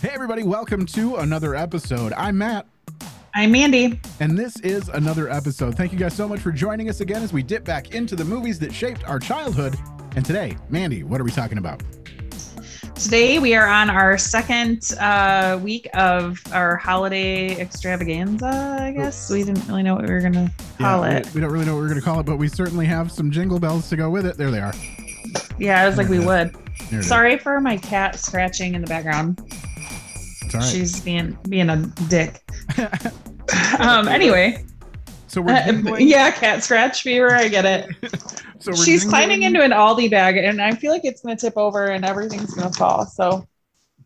Hey, everybody, welcome to another episode. I'm Matt, I'm Mandy. and this is another episode. Thank you guys so much for joining us again as we dip back into the movies that shaped our childhood. And today, Mandy, what are we talking about? Today we are on our second uh, week of our holiday extravaganza. I guess we didn't really know what we were gonna call Yeah, it. We, we don't really know what we're going to call it, but we certainly have some jingle bells to go with it. There they are. Yeah, I was like we would. There it is. Sorry for my cat scratching in the background. Right. She's being being a dick. um. Anyway, so we're uh, jingling- yeah, cat scratch fever. I get it. so we're She's climbing into an Aldi bag, and I feel like it's gonna tip over and everything's gonna fall. So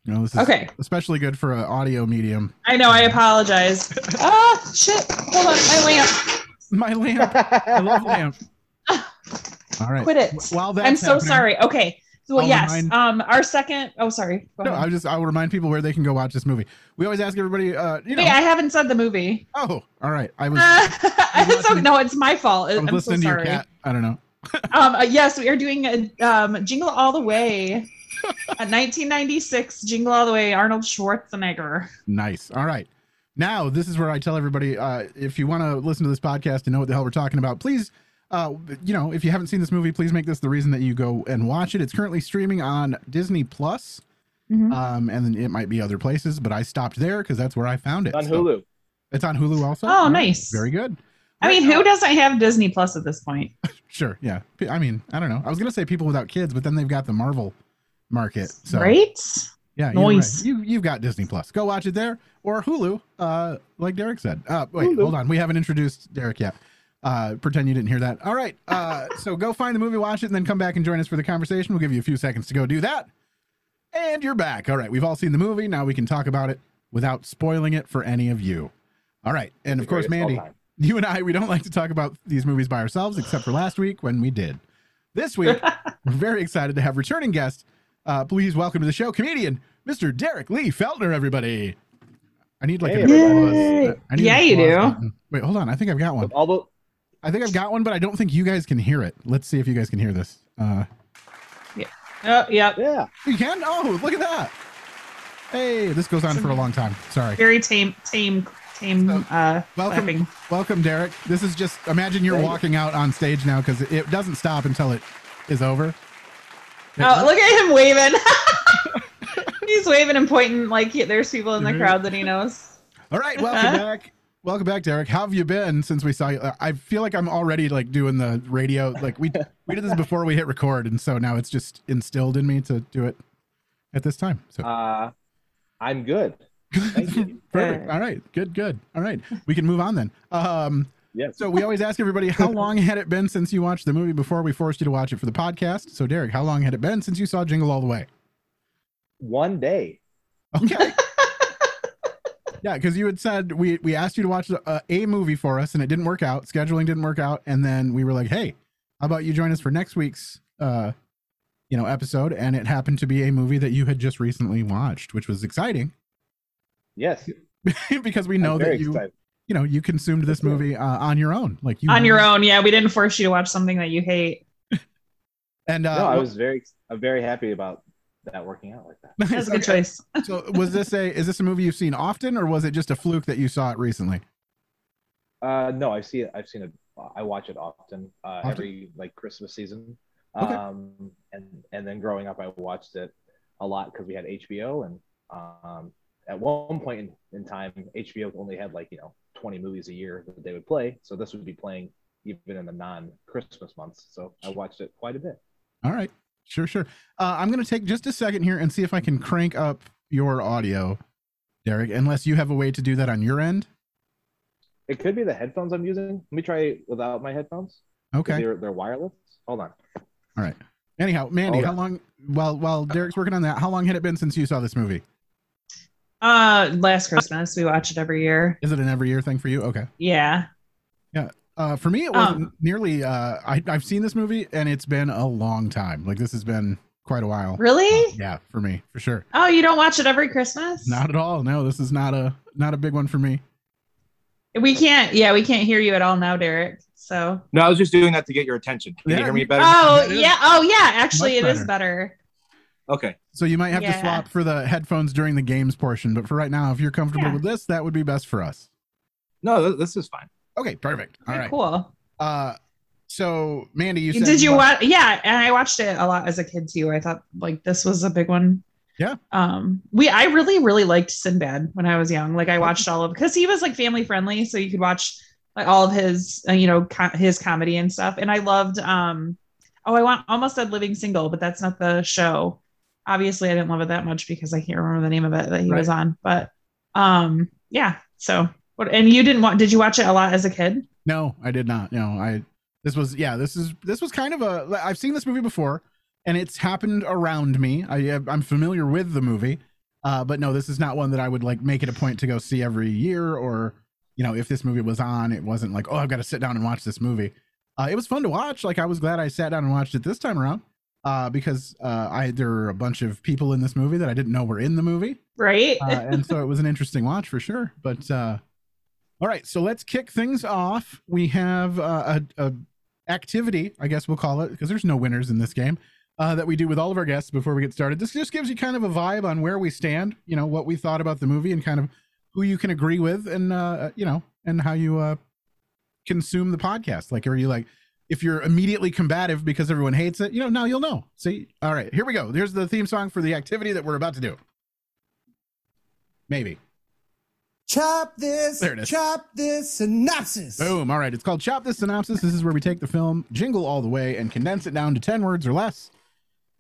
know, this is okay. especially good for an audio medium. I know. I apologize. ah, shit. Hold on. My lamp. My lamp. I love lamp. All right. Quit it. While that's I'm so happening- sorry. Okay. So I'll yes, remind- um, our second. Oh, sorry. No. I just I will remind people where they can go watch this movie. We always ask everybody, uh, you know. Wait, I haven't said the movie. oh, all right. I was, I'm so, no, it's my fault. I was I'm so listening to your cat. I don't know. Um, uh, yes, we are doing a um, Jingle All the Way, a 1996 Jingle All the Way, Arnold Schwarzenegger. Nice. All right. Now, this is where I tell everybody uh, if you want to listen to this podcast and know what the hell we're talking about, please, uh, you know, if you haven't seen this movie, please make this the reason that you go and watch it. It's currently streaming on Disney Plus, Mhm. um, and then it might be other places, but I stopped there because that's where I found it. on So- Hulu. It's on Hulu also. Oh, All right. nice. Very good. I mean, who doesn't have Disney Plus at this point? Sure. Yeah. I mean, I don't know. I was gonna say people without kids, but then they've got the Marvel market. So right? yeah, you're right. Nice. You you've got Disney Plus. Go watch it there or Hulu. Uh, like Derek said. Uh, wait, Hulu. hold on. We haven't introduced Derek yet. Uh, pretend you didn't hear that. All right. Uh, so go find the movie, watch it, and then come back and join us for the conversation. We'll give you a few seconds to go do that. And you're back. All right. We've all seen the movie. Now we can talk about it without spoiling it for any of you. All right. And of course, greatest of all Mandy, you and I, we don't like to talk about these movies by ourselves, except for last week when we did. This week, we're very excited to have returning guest. Uh, please welcome to the show, comedian Mr. Derek Lee Feltner. Everybody, I need like Hey, an applause. I need Yeah, an you do. button. Wait, hold on. I think I've got one. Although I think I've got one, but I don't think you guys can hear it. Let's see if you guys can hear this. Uh, yeah. yep. yeah, you can. Oh, look at that. Hey, this goes on for a long time. Sorry. Very tame, tame, tame. So, Uh, Welcome, clapping. welcome, Derek. This is just imagine you're walking out on stage now because it doesn't stop until it is over. Oh, look at him waving. He's waving and pointing like he, there's people in the Mhm. crowd that he knows. All right, welcome back. Welcome back, Derek. How have you been since we saw you? Uh, I feel like I'm already like doing the radio. Like we we did this before we hit record, and so now it's just instilled in me to do it at this time. So uh, I'm good. thank you. perfect. All right, good, good. All right, we can move on then. Um, Yes. so we always ask everybody how long had it been since you watched the movie before we forced you to watch it for the podcast. So Derek, how long had it been since you saw Jingle All the Way? One day. Okay. yeah, because you had said we we asked you to watch a, a movie for us, and it didn't work out. Scheduling didn't work out, and then we were like, "Hey, how about you join us for next week's uh, you know, episode?" And it happened to be a movie that you had just recently watched, which was exciting Yes. because we know that you excited. you know you consumed this That's movie uh, on your own, like you On your own, yeah. We didn't force you to watch something that you hate. And uh, no, I was very, I'm very happy about that working out like that. That's a good Okay. choice. so was this a is this a movie you've seen often, or was it just a fluke that you saw it recently? Uh, no, I see it. I've seen it. I watch it often. Uh, Often? every like Christmas season. Okay. Um, and and then growing up, I watched it a lot because we had HBO, and um, at one point in, in time, HBO only had like you know 20 movies a year that they would play. So this would be playing even in the non-Christmas months. So I watched it quite a bit. All right. Sure, sure. Uh, I'm going to take just a second here and see if I can crank up your audio, Derek, unless you have a way to do that on your end. It could be the headphones I'm using. Let me try without my headphones. Okay. They're they're wireless. Hold on. All right. Anyhow, Mandy, Hold how on. long, while, while Derek's working on that, how long had it been since you saw this movie? Uh, last Christmas we watch it every year. Is it an every year thing for you? Okay. Yeah. Yeah. Uh, for me, it wasn't nearly, uh, I, I've seen this movie and it's been a long time. Like this has been quite a while. Really? Yeah, for me, for sure. Oh, you don't watch it every Christmas? Not at all. No, this is not a, not a big one for me. We can't. Yeah, we can't hear you at all now, Derek. So. No, I was just doing that to get your attention. Can Yeah, you hear me better? Oh yeah. Oh yeah. Actually, much it is better. Okay. So you might have to swap for the headphones during the games portion, but for right now, if you're comfortable Yeah. with this, that would be best for us. No, this is fine. Okay, perfect. All right. Cool. Uh, so Mandy, you said Did you watch? Yeah, and I watched it a lot as a kid too. I thought like this was a big one. Yeah. Um, we I really really liked Sinbad when I was young. Like I watched all of because he was like family friendly, so you could watch like all of his uh, you know co- his comedy and stuff. And I loved um, oh I want almost said Living Single, but that's not the show. Obviously, I didn't love it that much because I can't remember the name of it that he was on. But um, yeah. So what? And you didn't want? Did you watch it a lot as a kid? No, I did not. No, I. This was yeah. This is this was kind of a. I've seen this movie before, and it's happened around me. I I'm familiar with the movie, uh, but no, this is not one that I would like make it a point to go see every year. Or you know, if this movie was on, it wasn't like oh I've got to sit down and watch this movie. Uh, it was fun to watch. Like I was glad I sat down and watched it this time around. Uh, because uh, I there were a bunch of people in this movie that I didn't know were in the movie. Right. uh, and so it was an interesting watch for sure. But uh, all right, so let's kick things off. We have uh, a, a activity, I guess we'll call it, because there's no winners in this game. Uh, that we do with all of our guests before we get started. This just gives you kind of a vibe on where we stand, you know, what we thought about the movie, and kind of who you can agree with, and uh, you know, and how you uh, consume the podcast. Like, are you like, if you're immediately combative because everyone hates it, you know, now you'll know. See, all right, here we go. Here's the theme song for the activity that we're about to do. Maybe. Chop this, There it is. chop this synopsis. Boom. All right. It's called Chop This Synopsis. This is where we take the film, jingle all the way, and condense it down to 10 words or less.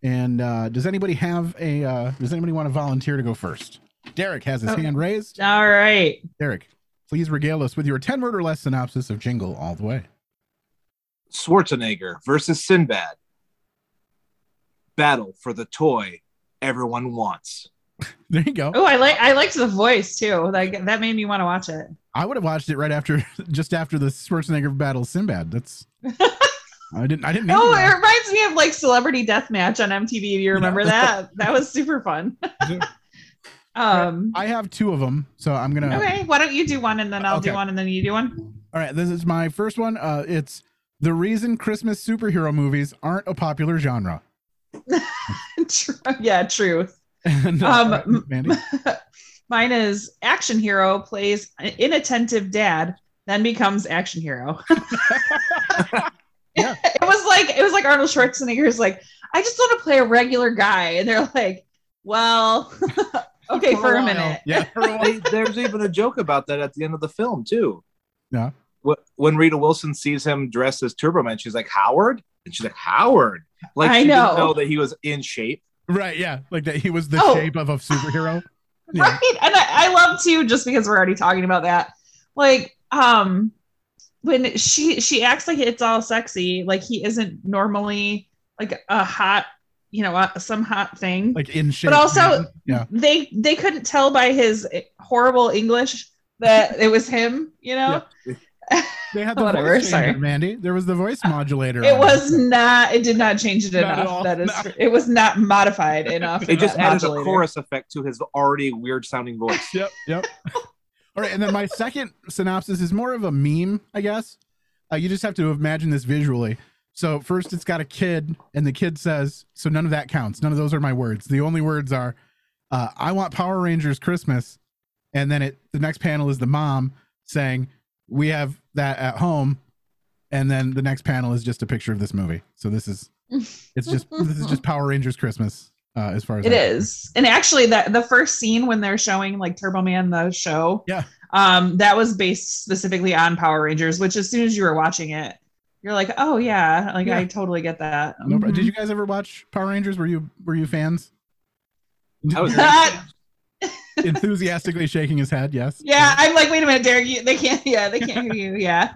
And uh, does anybody have a, uh, does anybody want to volunteer to go first? Derek has his Oh. hand raised. All right. Derek, please regale us with your 10 word or less synopsis of Jingle All the Way. Schwarzenegger versus Sinbad. Battle for the toy everyone wants. There you go. Oh, I like I liked the voice too. Like that made me want to watch it. I would have watched it right after, just after the Schwarzenegger battle Sinbad. That's, I didn't, I didn't know. Oh, it reminds me of like Celebrity Deathmatch on MTV. Do you remember that? That was super fun. um. I have two of them. So I'm going to, Okay, why don't you do one and then I'll Okay. do one and then you do one. All right, this is my first one. Uh, it's the reason Christmas superhero movies aren't a popular genre. True. Yeah, truth. And, uh, Um, Mandy? Mine is action hero plays inattentive dad, then becomes action hero. Yeah. It was like it was like Arnold Schwarzenegger's like, I just want to play a regular guy, and they're like, well, okay, for, a, while. minute. Yeah, for a while. Hey, there's even a joke about that at the end of the film too. Yeah. When Rita Wilson sees him dressed as Turbo Man, she's like Howard, and she's like Howard. Like I she know. didn't know that he was in shape. Right, yeah, like that. He was the Oh. shape of a superhero. Yeah. right and I, I love too just because we're already talking about that like um when she she acts like it's all sexy like he isn't normally like a hot you know uh, some hot thing Like in shape. but also yeah, they they couldn't tell by his horrible english that it was him you know they had the Whatever, voice sorry. changer, Mandy. There was the voice modulator. it on was not it did not change it Not at enough that is No. it was not modified enough They just that added a modulator. chorus effect to his already weird sounding voice. Yep, yep. All right, and then my second synopsis is more of a meme, I guess. Uh, you just have to imagine this visually. So first, it's got a kid, and the kid says, "So none of that counts. None of those are my words. The only words are, uh, I want Power Rangers Christmas." And then it, the next panel is the mom saying, "We have that at home." And then the next panel is just a picture of this movie. So this is, it's just this is just Power Rangers Christmas, uh, as far as It I- is. And actually that the first scene when they're showing like Turbo Man the show, Yeah. um, that was based specifically on Power Rangers, which as soon as you were watching it, you're like, oh yeah, like Yeah. I totally get that. No, pro- Mhm. Did you guys ever watch Power Rangers? Were you were you fans? I was That- enthusiastically shaking his head. Yes. yeah, I'm like, wait a minute, Derek, you, they can't, yeah, they can't hear you. Yeah.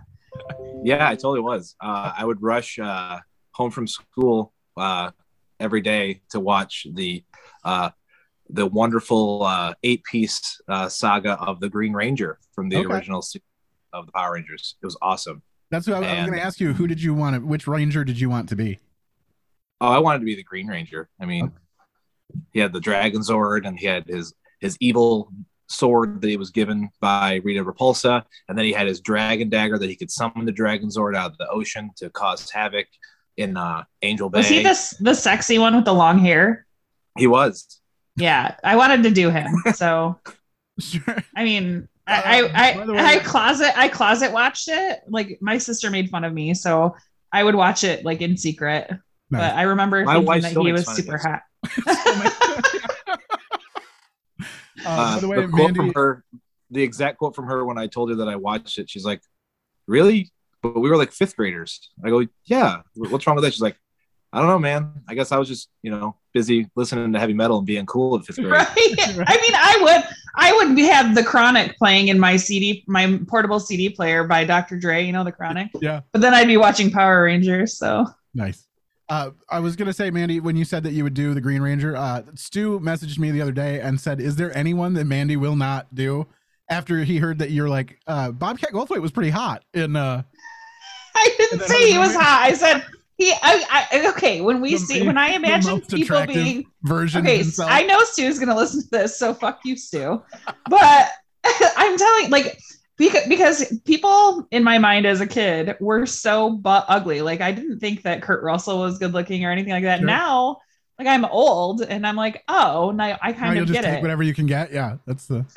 Yeah, I totally was. Uh, I would rush uh, home from school uh, every day to watch the uh, the wonderful uh, eight piece uh, saga of the Green Ranger from the Okay. original of the Power Rangers. It was awesome. That's what I, was- was going to ask you. Who did you want to? Which Ranger did you want to be? Oh, I wanted to be the Green Ranger. I mean, he had the Dragon Zord and he had his his evil sword that he was given by Rita Repulsa, and then he had his Dragon Dagger that he could summon the Dragon Zord out of the ocean to cause havoc in uh, Angel Bay. Was he the the sexy one with the long hair? He was. Yeah, I wanted to do him. So Sure. I mean, Uh, I I I, way- I closet I closet watched it. Like my sister made fun of me, so I would watch it like in secret. But I remember My thinking that he was super hot. Uh, by the way, the quote Mandy, from her, the exact quote from her when I told her that I watched it, she's like, "Really? But we were like fifth graders." I go, "Yeah. What's wrong with that?" She's like, "I don't know, man. I guess I was just, you know, busy listening to heavy metal and being cool at fifth grade." right? I mean, I would I would have the Chronic playing in my CD, my portable CD player by Dr. Dre. You know the Chronic. Yeah. But then I'd be watching Power Rangers. So Nice. Uh, I was gonna say, Mandy, when you said that you would do the Green Ranger, uh, Stu messaged me the other day and said, "Is there anyone that Mandy will not do?" After he heard that you're like, uh, Bobcat Goldthwait was pretty hot in. Uh, I didn't say he was hot. I said he. I, I okay. When we The- see, when I imagine people being version okay. I know Stu's gonna listen to this, so fuck you, Stu. But I'm telling, like, because because people in my mind as a kid were so butt ugly. Like, I didn't think that Kurt Russell was good looking or anything like that. Sure. Now, like, I'm old and I'm like, oh, now I Now kind you'll of just get take it. whatever you can get. Yeah, that's the.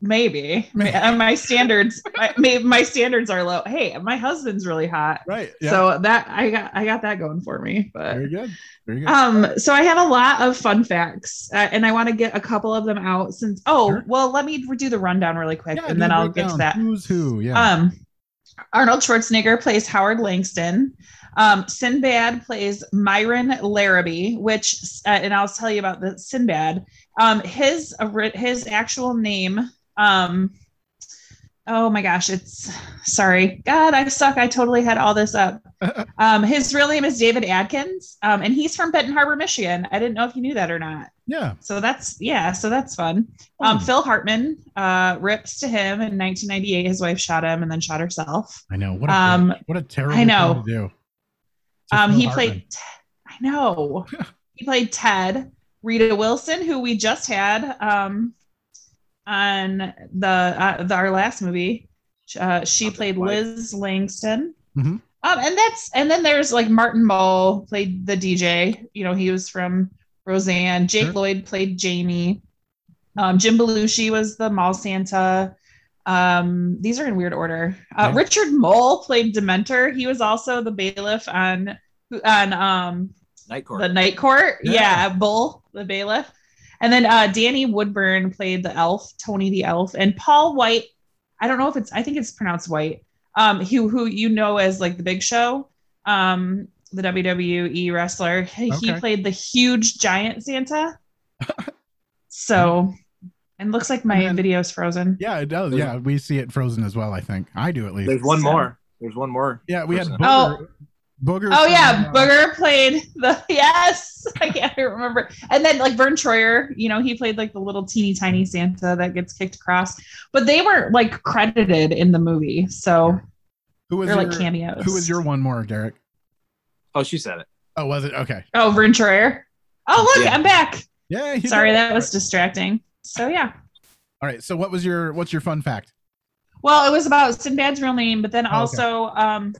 Maybe my, my standards, my, my- standards are low. Hey, my husband's really hot. Right. Yeah. So that I got I got that going for me. But very good. Very good. um, so I have a lot of fun facts, uh, and I want to get a couple of them out. Since oh, Sure. well, let me do the rundown really quick, Yeah, and then I'll get to that. Who's who? Yeah. Um, Arnold Schwarzenegger plays Howard Langston. Um, Sinbad plays Myron Larrabee, which, uh, and I'll tell you about the Sinbad. Um, his his actual name. Um, oh my gosh, it's sorry, God, I suck. I totally had all this up. Um, his real name is David Adkins, um, and he's from Benton Harbor, Michigan. I didn't know if you knew that or not. yeah. So that's yeah, so that's fun. Um, Hmm. Phil Hartman uh, rips to him in 1998. His wife shot him and then shot herself. I know. What a Um, what a terrible. I know. thing to do. To Um, Phil he Hartman. played. I know. he played Ted. Rita Wilson, who we just had um, on the, uh, the our last movie. Uh, she Object played Liz Langston. Mhm. Um, and that's and then there's like Martin Mull played the DJ. You know, he was from Roseanne. Jake Sure. Lloyd played Jamie. Um, Jim Belushi was the mall Santa. Um, these are in weird order. Uh, Yeah. Richard Moll played Dementor. He was also the bailiff on on um Night Court. the night court. Yeah. Yeah. Bull, the bailiff. And then uh, Danny Woodburn played the elf, Tony the elf, and Paul Wight. I don't know if it's. I think it's pronounced White. Um, who who you know as like the Big Show, um, the WWE wrestler. He he played the huge giant Santa. so, and looks like my And then- video's frozen. Yeah, it does. Yeah, we see it frozen as well. I think I do at least. There's one So- more. There's one more. Yeah, we had person. Booger. Booger. Oh yeah, from, uh, Booger played the yes. I can't remember. And then like Vern Troyer, you know, he played like the little teeny tiny Santa that gets kicked across. But they were like credited in the movie, so Who was your, like cameos. Who was your one more, Derek? Oh, she said it. Oh, was it? Okay. Oh, Vern Troyer. Oh look, Yeah. I'm back. Yeah. you Sorry, did that was distracting. So yeah. All right. So, what was your what's your fun fact? Well, it was about Sinbad's real name, but then Oh, okay. also um,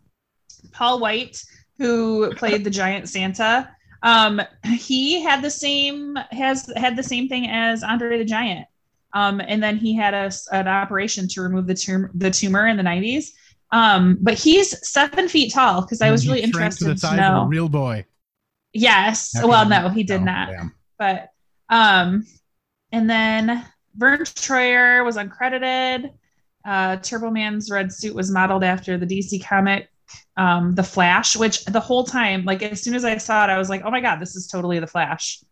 Paul Wight, who played the giant Santa. Um, he had the same has had the same thing as Andre the Giant. Um, and then he had a, an operation to remove the tumor the tumor in the 90s. Um, but he's seven feet tall because I was really interested to the to, know. of a real boy. yes. Well, no, he did not damn. but um and then Vern Troyer was uncredited. Uh Turbo Man's red suit was modeled after the DC comic um The Flash, which the whole time, like as soon as I saw it, I was like, oh my god, this is totally the Flash.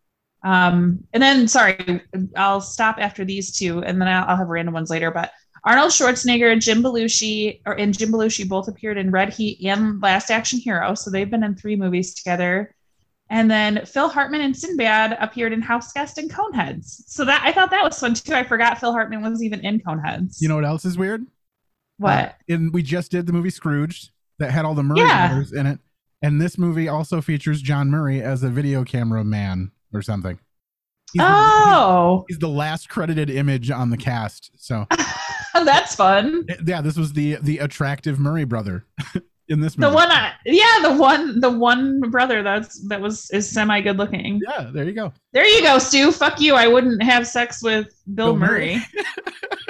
Um, and then sorry, I'll stop after these two, and then I'll, I'll have random ones later. But Arnold Schwarzenegger, Jim Belushi, or and Jim Belushi both appeared in Red Heat and Last Action Hero, so they've been in three movies together. And then Phil Hartman and Sinbad appeared in House Guest and Coneheads. So that I thought that was fun too. I forgot Phil Hartman was even in Coneheads. You know what else is weird? what? And we just did the movie Scrooged that had all the Murray Yeah. brothers in it, and this movie also features John Murray as a video camera man or something. He's the- oh, he's the last credited image on the cast. So that's fun. yeah, this was the the attractive Murray brother in this movie. The one, I, yeah, the one, the one brother that's that was is semi good looking. Yeah, there you go. There you go, Stu. Fuck you. I wouldn't have sex with Bill, Bill Murray. Murray.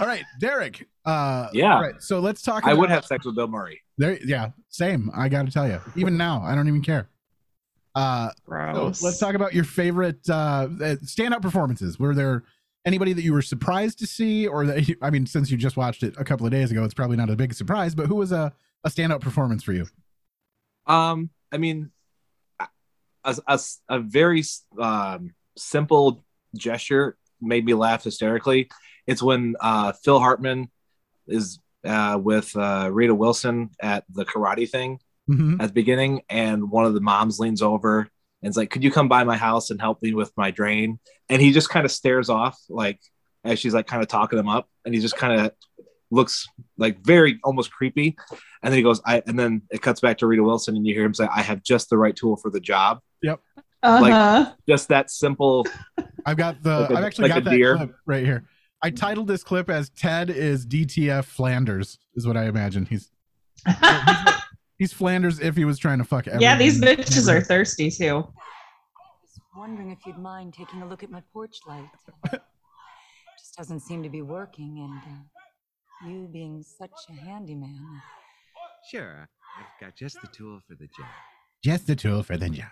All right, Derek. Uh, Yeah. All right, so let's talk. I would have sex with Bill Murray. There, yeah, same. I got to tell you, even now, I don't even care. Uh, so Gross. let's talk about your favorite uh, uh, standout performances. Were there anybody that you were surprised to see, or that you, I mean, since you just watched it a couple of days ago, it's probably not a big surprise. But who was a, a standout performance for you? Um, I mean, a, a, a very um, simple gesture made me laugh hysterically. It's when uh, Phil Hartman is uh, with uh, Rita Wilson at the karate thing Mhm. at the beginning, and one of the moms leans over and is like, "Could you come by my house and help me with my drain?" And he just kind of stares off, like as she's like kind of talking him up, and he just kind of looks like very almost creepy. And then he goes, "I," and then it cuts back to Rita Wilson, and you hear him say, "I have just the right tool for the job." uh-huh. Just that simple. I've got the. Like a- I've actually like got a that deer. clip right here. I titled this clip as "Ted is DTF Flanders," is what I imagine. He's he's Flanders if he was trying to fuck. yeah, these bitches are thirsty too. I was wondering if you'd mind taking a look at my porch light. Just doesn't seem to be working, and uh, you being such a handyman. Sure, I've got just the tool for the job. just the tool for the job.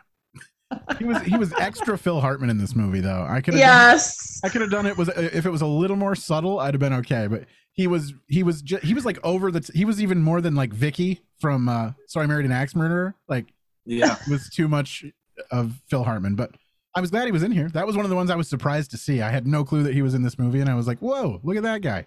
He was he was extra Phil Hartman in this movie though. I could have Yes. I could have done it was if it was a little more subtle, I'd have been okay. But he was he was just, he was like over the t- he was even more than like Vicky from uh Sorry I Married an Axe Murderer. Like Yeah, was too much of Phil Hartman. But I was glad he was in here. That was one of the ones I was surprised to see. I had no clue that he was in this movie, and I was like, "Whoa, look at that guy!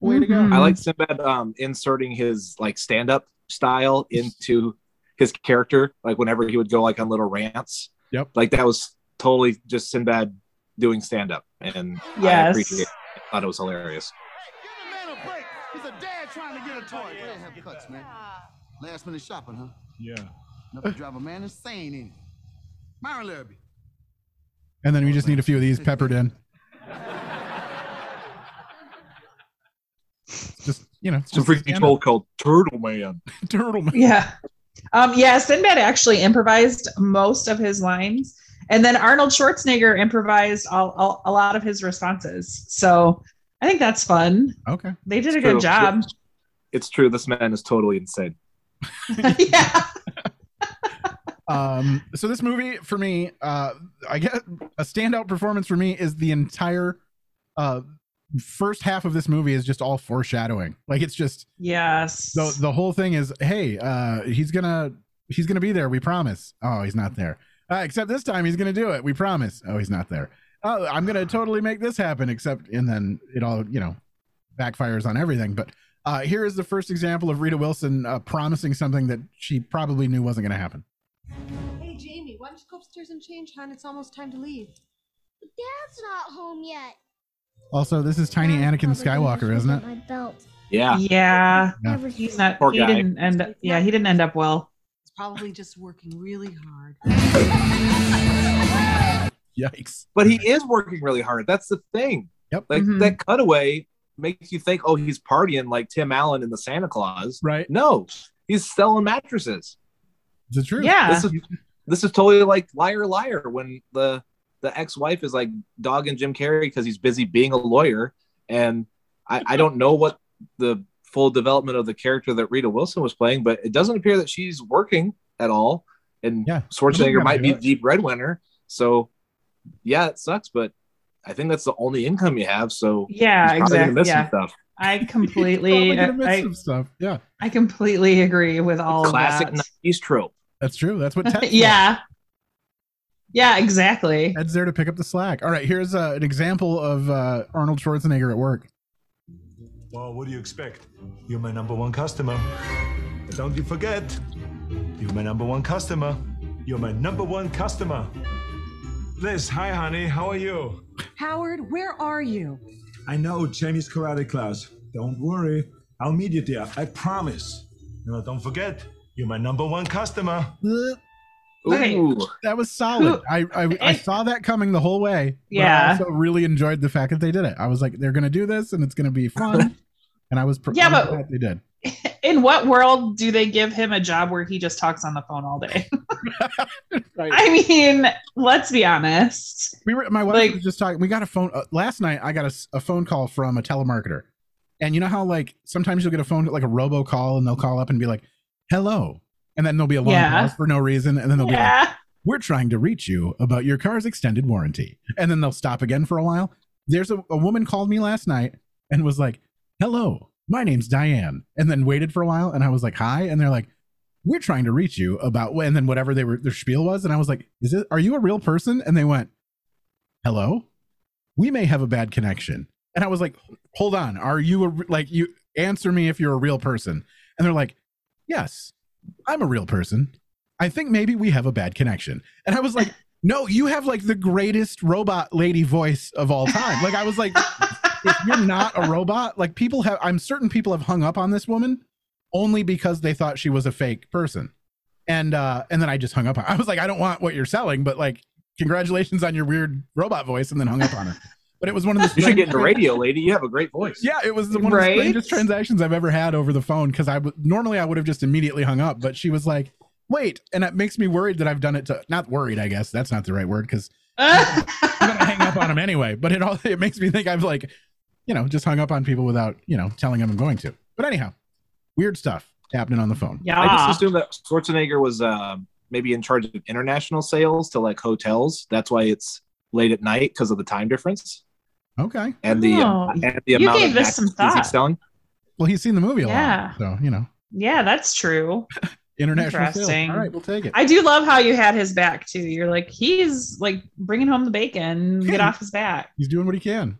Way to go!" Mhm. I like Sinbad um, inserting his like stand-up style into his character, like whenever he would go like on little rants. Yep. Like that was totally just Sinbad doing stand-up, and I Yes. appreciate. It. I thought it was hilarious. Give the man a break. He's a dad trying to get a toy. Go ahead, have cuts, man. Last minute shopping, huh? Yeah. Enough to drive a man insane, in it? Myron Larrabee. And then we just need a few of these peppered in. Just you know, it's It's a just freaking troll called Turtle Man. turtle man. Yeah. Um, yeah, Sinbad actually improvised most of his lines. And then Arnold Schwarzenegger improvised all, all, a lot of his responses. So I think that's fun. Okay. They did It's a good job. It's true. This man is totally insane. yeah. Um, so this movie for me, uh, I get a standout performance for me is the entire uh first half of this movie is just all foreshadowing. Like it's just Yes. the the whole thing is, hey, uh, he's gonna he's gonna be there. We promise. Oh, he's not there. Uh, except this time he's gonna do it. We promise. Oh, he's not there. Oh, I'm gonna totally make this happen. Except and then it all you know backfires on everything. But uh, here is the first example of Rita Wilson uh, promising something that she probably knew wasn't gonna happen. Hey, Jamie, why don't you go upstairs and change, hon? It's almost time to leave. But Dad's not home yet. Also, this is tiny Dad Anakin Skywalker, isn't it? My belt. Yeah. yeah. Yeah. Never He's seen not Poor he guy. didn't end up yeah, he didn't end up well. He's probably just working really hard. Yikes. But he is working really hard. That's the thing. Yep. Like Mhm. that cutaway makes you think, oh, he's partying like Tim Allen in the Santa Clause. Right. No, he's selling mattresses. It's the truth. Yeah. This is this is totally like liar liar when the the ex-wife is like dogging Jim Carrey because he's busy being a lawyer. And I, I don't know what the full development of the character that Rita Wilson was playing, but it doesn't appear that she's working at all. And Yeah. Schwarzenegger might be the deep breadwinner. So yeah, it sucks, but I think that's the only income you have. So Yeah, he's probably gonna exactly. miss some Yeah. stuff. I completely miss uh, I, some stuff. Yeah. I completely agree with all Classic of that. 90s trope. That's true. That's what Ted's yeah. Yeah, exactly. Ted's there to pick up the slack. All right, here's uh, an example of uh, Arnold Schwarzenegger at work. Well, what do you expect? You're my number one customer. But don't you forget, you're my number one customer. You're my number one customer. Liz, hi, honey. How are you? Howard, where are you? I know Jamie's karate class. Don't worry. I'll meet you there. I promise. No, don't forget, you're my number one customer. Okay. Ooh. That was solid. I, I I saw that coming the whole way. but Yeah. I also really enjoyed the fact that they did it. I was like, they're gonna do this and it's gonna be fun. and I was pr- Yeah, but- they did. in what world do they give him a job where he just talks on the phone all day? I mean, let's be honest. We were my wife Like- was just talking. We got a phone uh, last night. I got a, a phone call from a telemarketer, and you know how like sometimes you'll get a phone like a robocall, and they'll call up and be like, "Hello," and then there'll be a long Yeah. pause for no reason, and then they'll be like, "We're trying to reach you about your car's extended warranty," and then they'll stop again for a while. There's a, a woman called me last night and was like, "Hello, my name's Diane," and then waited for a while, and I was like, "Hi," and they're like. We're trying to reach you about, and then whatever they were, their spiel was, and I was like, "Is it? Are you a real person?" And they went, hello we may have a bad connection and i was like hold on are you a like you answer me if you're a real person and they're like yes i'm a real person. I think maybe we have a bad connection. And i was like no you have like the greatest robot lady voice of all time. Like i was like if you're not a robot like people have i'm certain people have hung up on this woman only because they thought she was a fake person. And uh and then i just hung up on i was like i don't want what you're selling but like congratulations on your weird robot voice and then hung up on her but it was one of the You should get into radio, lady. You have a great voice. yeah it was the- one of the strangest transactions i've ever had over the phone because i would normally i would have just immediately hung up but she was like wait and it makes me worried that i've done it to not worried i guess that's not the right word because i'm gonna hang up on them anyway but it all it makes me think i've like you know just hung up on people without you know telling them i'm going to but anyhow weird stuff happening on the phone Yeah. I just assumed that Schwarzenegger was uh, maybe in charge of international sales to like hotels. That's why it's late at night because of the time difference okay and the Oh, and the you amount gave of this some mattresses he's selling. well he's seen the movie a Yeah. lot so you know Yeah, that's true. international sales. Interesting. all right we'll take it I do love how you had his back too. You're like, he's like bringing home the bacon. Get off his back. he's doing what he can.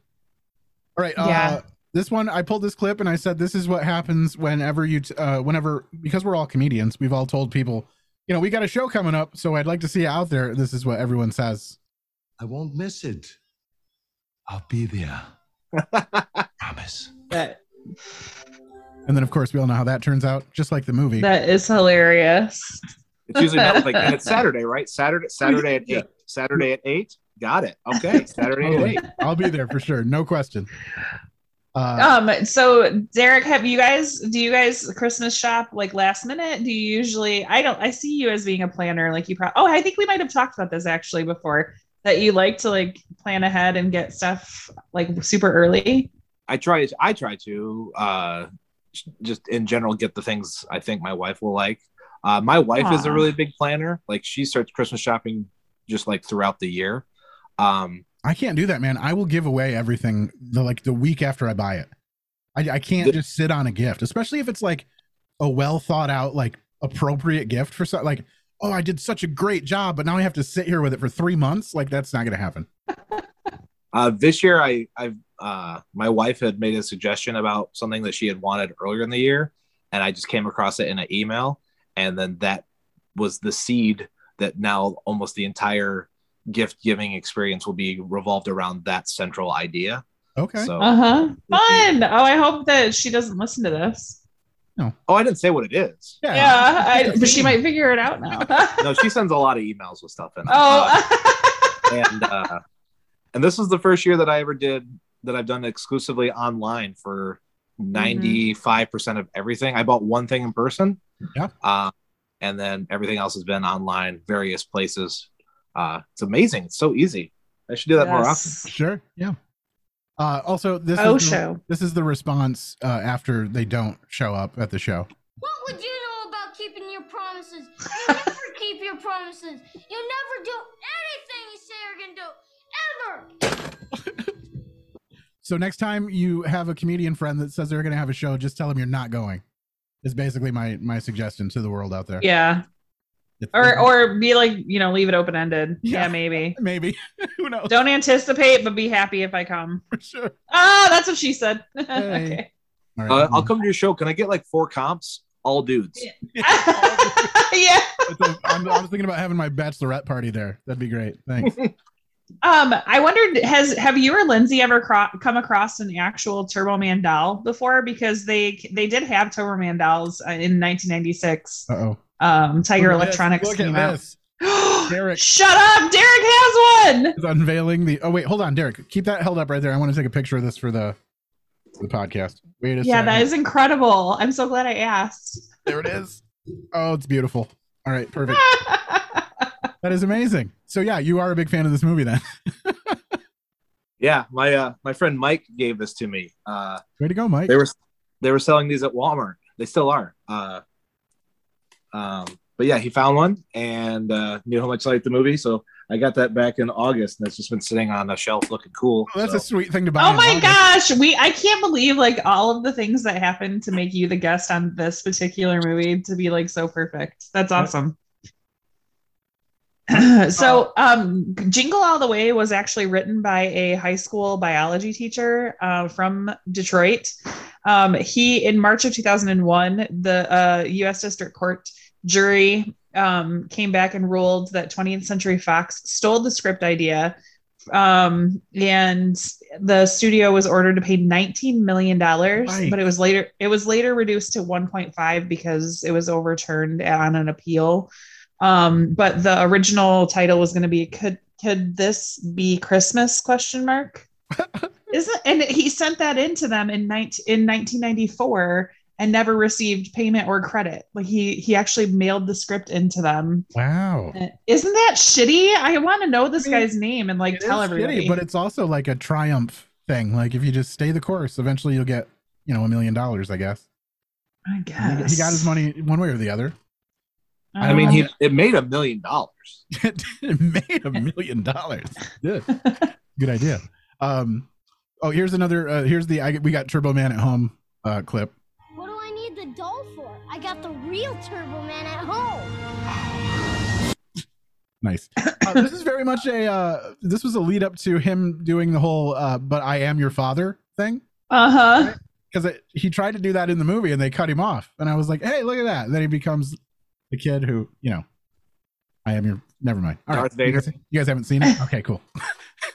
All right. Uh, Yeah. This one, I pulled this clip and I said, "This is what happens whenever you, t- uh, whenever because we're all comedians, we've all told people, you know, we got a show coming up, so I'd like to see you out there." This is what everyone says. I won't miss it. I'll be there. Promise. That And then, of course, we all know how that turns out, just like the movie. that is hilarious. It's usually not like and it's Saturday, right? Saturday, Saturday at Yeah. eight. Saturday at eight. Got it. Okay, Saturday at eight. I'll be there for sure, no question. Uh, Um, so Derek, have you guys do you guys Christmas shop like last minute? Do you usually I don't I see you as being a planner, like you probably oh, I think we might have talked about this actually before. That you like to like plan ahead and get stuff like super early. I try. I try to uh, just in general get the things I think my wife will like. Uh, my wife is a really big planner. Like she starts Christmas shopping just like throughout the year. Um, I can't do that, man. I will give away everything the like the week after I buy it. I, I can't just sit on a gift, especially if it's like a well thought out, like appropriate gift for something. Like, oh, I did such a great job, but now I have to sit here with it for three months. Like, that's not gonna happen. Uh, this year, I, I've, uh, my wife had made a suggestion about something that she had wanted earlier in the year, and I just came across it in an email, and then that was the seed that now almost the entire gift giving experience will be revolved around that central idea. Okay. So, Uh huh. Fun. Oh, I hope that she doesn't listen to this. Oh, I didn't say what it is. Yeah, I, but she might figure it out now. no, she sends a lot of emails with stuff in. it. oh, and uh, and this is the first year that I ever did that I've done exclusively online for ninety five percent of everything. I bought one thing in person, Yeah. uh, and then everything else has been online, various places. Uh, it's amazing. It's so easy. I should do that more often. Sure. Yeah. Uh, also, this Oh, is the, show. this is the response uh, after they don't show up at the show. What would you know about keeping your promises? You never keep your promises. You never do anything you say you're gonna do. Ever. So next time you have a comedian friend that says they're going to have a show, just tell them you're not going. Is basically my my suggestion to the world out there. yeah. It's- Or or be like you know leave it open ended. Yeah. Yeah. maybe. maybe who knows? Don't anticipate, but be happy if I come. For sure. Ah, that's what she said. Hey. okay. All right. Uh, I'll come to your show. Can I get like four comps? All dudes. yeah. It's a- I'm, I was thinking about having my bachelorette party there. That'd be great. Thanks. Um, I wondered has have you or Lindsay ever cro- come across an actual Turbo Man doll before? Because they they did have Turbo Man dolls uh, in 1996. Uh oh. Um, Tiger Look at this. Electronics Look came at out. this. Derek Shut up! Derek has one. is unveiling the. Oh wait, hold on, Derek. Keep that held up right there. I want to take a picture of this for the the podcast. Wait a Yeah, second. that is incredible. I'm so glad I asked. There it is. Oh, it's beautiful. All right, perfect. that is amazing. So yeah, you are a big fan of this movie then. Yeah, my uh my friend Mike gave this to me. Uh Way to go, Mike. they were they were selling these at Walmart. They still are. Uh um but yeah, he found one and uh knew how much I liked the movie. So I got that back in August and it's just been sitting on a shelf looking cool. Oh, that's so. a sweet thing to buy. Oh my August. gosh, we I can't believe like all of the things that happened to make you the guest on this particular movie to be like so perfect. That's awesome. so um jingle all the way was actually written by a high school biology teacher uh, from detroit um, he in march of 2001 the uh, u.s district court jury um, came back and ruled that 20th century fox stole the script idea. Um, and the studio was ordered to pay 19 million dollars Right. but it was later it was later reduced to 1.5 because it was overturned on an appeal. Um but the original title was going to be could could this be christmas question mark isn't and he sent that in to them in 19 in 1994 and never received payment or credit like he he actually mailed the script into them Wow. isn't that shitty i want to know this I mean, guy's name and like tell everybody shitty, but it's also like a triumph thing. Like if you just stay the course, eventually you'll get, you know, a million dollars, I guess. i He- guess He got his money one way or the other. I mean he it made a million dollars. it made a million dollars. Good. Good idea. Um oh here's another uh here's the I, we got Turbo Man at home uh clip. What do I need the doll for? I got the real Turbo Man at home. Nice. Uh, this is very much a uh this was a lead up to him doing the whole uh but I am your father thing. uh-huh because he tried to do that in the movie and they cut him off and i was like hey look at that and then he becomes the kid who you know i am your never mind All right, Darth you Vader. guys, you guys haven't seen it okay cool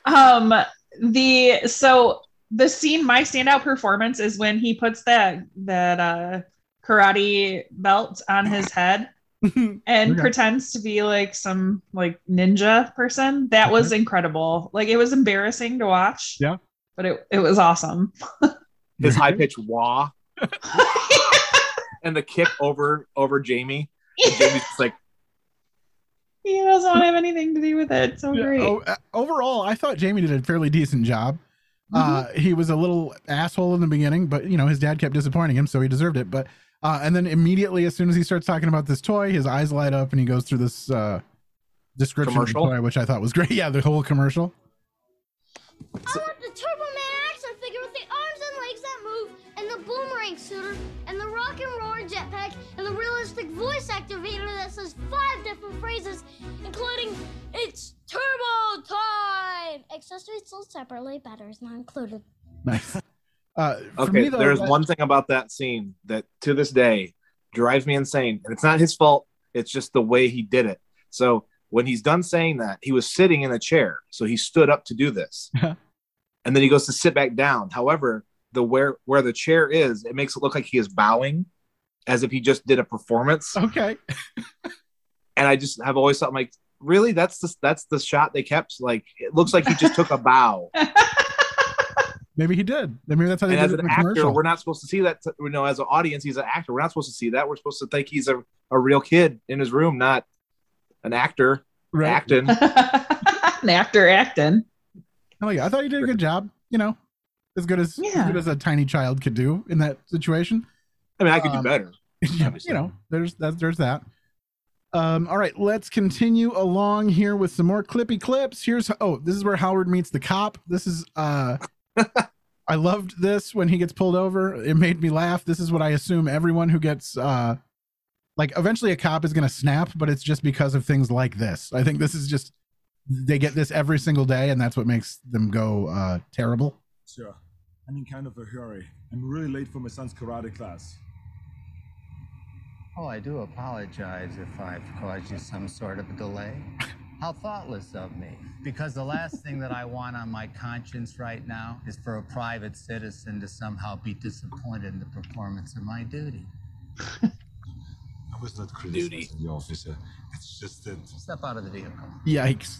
um the so the scene my standout performance is when he puts that that uh karate belt on his head and Okay. pretends to be like some like ninja person that was incredible like it was embarrassing to watch Yeah. but it, it was awesome His high pitched wah and the kick over over Jamie. And Jamie's just like he doesn't want to have anything to do with it. So Yeah, great. oh, uh, overall i thought jamie did a fairly decent job. Uh Mm-hmm. he was a little asshole in the beginning but you know his dad kept disappointing him so he deserved it. But uh and then immediately as soon as he starts talking about this toy his eyes light up and he goes through this uh description Commercial? of the toy which i thought was great. Yeah the whole commercial. I want the Turbo Man action figure with the arms and legs that move, and the boomerang suitor, and the rock and roll jetpack, and the realistic voice activator that says five different phrases, including "It's Turbo Time." Accessories sold separately, batteries not included. nice uh Okay, me, though, there's that- one thing about that scene that to this day drives me insane. And it's not his fault, it's just the way he did it. So when he's done saying that, he was sitting in a chair. So he stood up to do this. and then he goes to sit back down. However, the where where the chair is, it makes it look like he is bowing as if he just did a performance. okay And I just have always thought like, really? That's the that's the shot they kept? Like it looks like he just took a bow. Maybe he did. Maybe that's how they and did as it an in the actor, commercial. we're not supposed to see that. You know, as an audience, he's an actor. We're not supposed to see that. We're supposed to think he's a, a real kid in his room, not an actor Right. acting. an actor acting Oh yeah, I thought you did a good job. You know, as good as as good as a tiny child could do in that situation. I mean, I could Um, do better. Yeah, you know, there's that. There's that. Um, all right, let's continue along here with some more clippy clips. Here's oh, this is where Howard meets the cop. This is uh I loved this when he gets pulled over. It made me laugh. This is what I assume everyone who gets uh like eventually a cop is gonna snap, but it's just because of things like this. I think this is just they get this every single day, and that's what makes them go uh terrible. Sir, I'm in kind of a hurry. I'm really late for my son's karate class. Oh, I do apologize if I've caused you some sort of a delay. How thoughtless of me. Because the last thing that I want on my conscience right now is for a private citizen to somehow be disappointed in the performance of my duty. I was not criticizing the officer. It's just that. Step out of the vehicle. Yikes.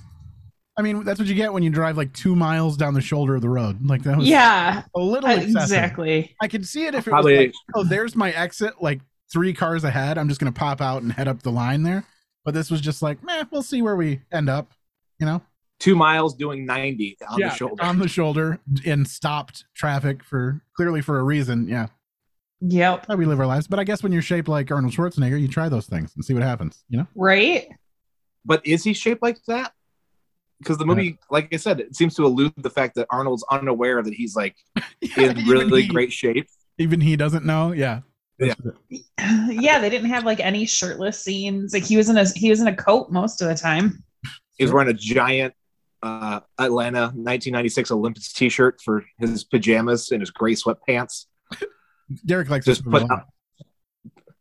I mean, that's what you get when you drive like two miles down the shoulder of the road. Like that was Yeah, a little uh, excessive. exactly. I could see it if it Probably- was like, oh, there's my exit, like three cars ahead. I'm just gonna pop out and head up the line there. But this was just like, meh, we'll see where we end up. You know, Two miles doing 90 on the shoulder. on the shoulder, and stopped traffic for clearly for a reason. Yeah, Yep. how we live our lives. But I guess when you're shaped like Arnold Schwarzenegger, you try those things and see what happens. You know, Right. But is he shaped like that? Because the movie, like I said, it seems to allude to the fact that Arnold's unaware that he's like in really he- great shape. even he doesn't know. Yeah, Yeah. Yeah, they didn't have like any shirtless scenes. Like he was in a he was in a coat most of the time. He was wearing a giant uh, Atlanta 1996 Olympics T-shirt for his pajamas and his gray sweatpants. Derek likes Just put a lot.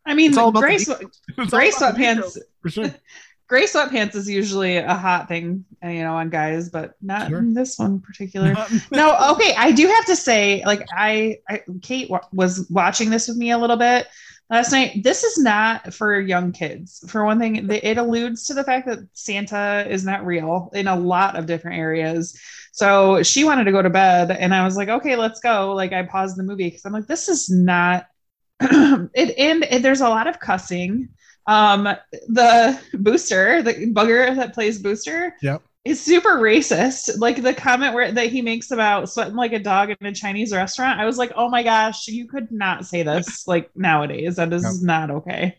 I mean, It's all about gray, the swe- It's all gray sweatpants. for sure. Gray sweatpants is usually a hot thing, uh, you know, on guys, but not Sure. in this one particular. No, okay. I do have to say, like, I, I Kate wa- was watching this with me a little bit last night. This is not for young kids. For one thing, the- it alludes to the fact that Santa is not real in a lot of different areas. So she wanted to go to bed, and I was like, okay, let's go. Like, I paused the movie because I'm like, this is not. it and, and there's a lot of cussing. Um, the booster, the bugger that plays booster, Yep. is super racist. Like the comment where that he makes about sweating like a dog in a Chinese restaurant. I was like, oh my gosh, you could not say this like nowadays. That is Yep. not okay.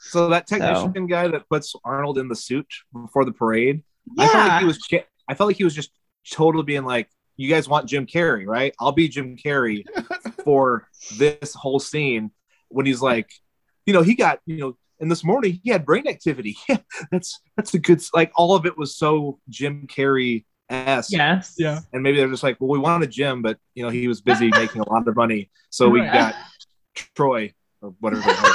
So that technician guy that puts Arnold in the suit before the parade, Yeah. I felt like he was. cha- I felt like he was just totally being like, "You guys want Jim Carrey, right? I'll be Jim Carrey for this whole scene." When he's like, you know, he got, you know, and this morning he had brain activity. Yeah, that's that's a good. Like all of it was so Jim Carrey esque. Yes. Yeah. And maybe they're just like, well, we wanted Jim, but you know, he was busy making a lot of money, so we got Troy or whatever. the hell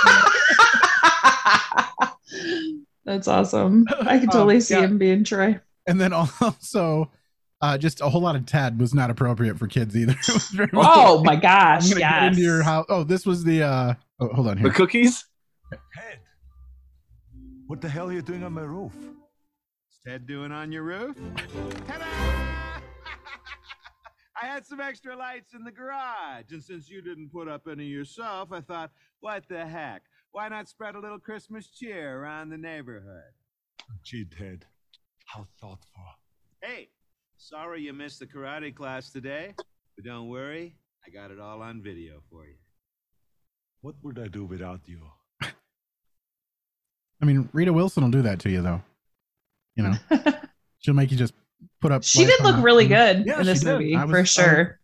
his name is. That's awesome. I can Um, totally see yeah. him being Troy. And then also, uh, just a whole lot of Ted was not appropriate for kids either. It was very much- Oh my I'm gosh. gonna get into your house. Oh, this was the. uh oh, Hold on here. The cookies. Ted, what the hell are you doing on my roof? What's Ted doing on your roof? Ta-da! I had some extra lights in the garage, and since you didn't put up any yourself, I thought, what the heck? Why not spread a little Christmas cheer around the neighborhood? Gee, Ted, how thoughtful. Hey, sorry you missed the karate class today, but don't worry, I got it all on video for you. What would I do without you? I mean, Rita Wilson will do that to you, though. You know, she'll make you just put up. She did look really good Yeah, in this movie, was- for sure.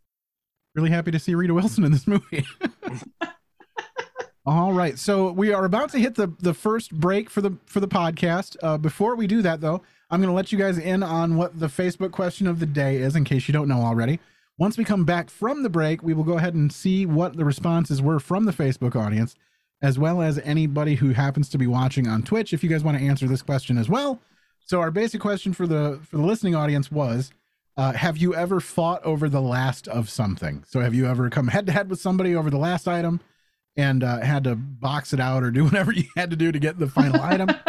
Really happy to see Rita Wilson in this movie. All right, so we are about to hit the the first break for the for the podcast. Uh, before we do that, though, I'm going to let you guys in on what the Facebook question of the day is, in case you don't know already. Once we come back from the break, we will go ahead and see what the responses were from the Facebook audience, as well as anybody who happens to be watching on Twitch. If you guys want to answer this question as well, so our basic question for the for the listening audience was. Uh, have you ever fought over the last of something? So, have you ever come head to head with somebody over the last item and uh, had to box it out or do whatever you had to do to get the final item?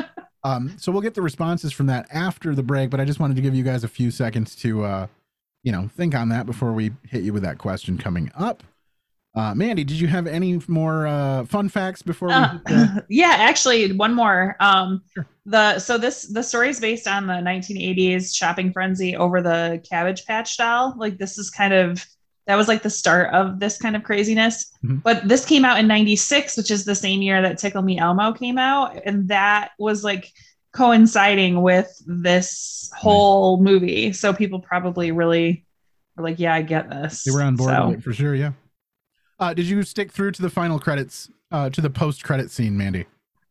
Um, so, we'll get the responses from that after the break, but I just wanted to give you guys a few seconds to, uh, you know, think on that before we hit you with that question coming up. Uh, Mandy, did you have any more uh, fun facts before we? Uh, yeah, actually, one more. Um, the so this the story is based on the 1980s shopping frenzy over the Cabbage Patch doll. Like this is kind of that was like the start of this kind of craziness. Mhm. But this came out in '96, which is the same year that Tickle Me Elmo came out, and that was like coinciding with this whole movie. So people probably really were like, "Yeah, I get this." They were on board So- with it for sure. Yeah. Uh, did you stick through to the final credits, uh, to the post credit scene, Mandy?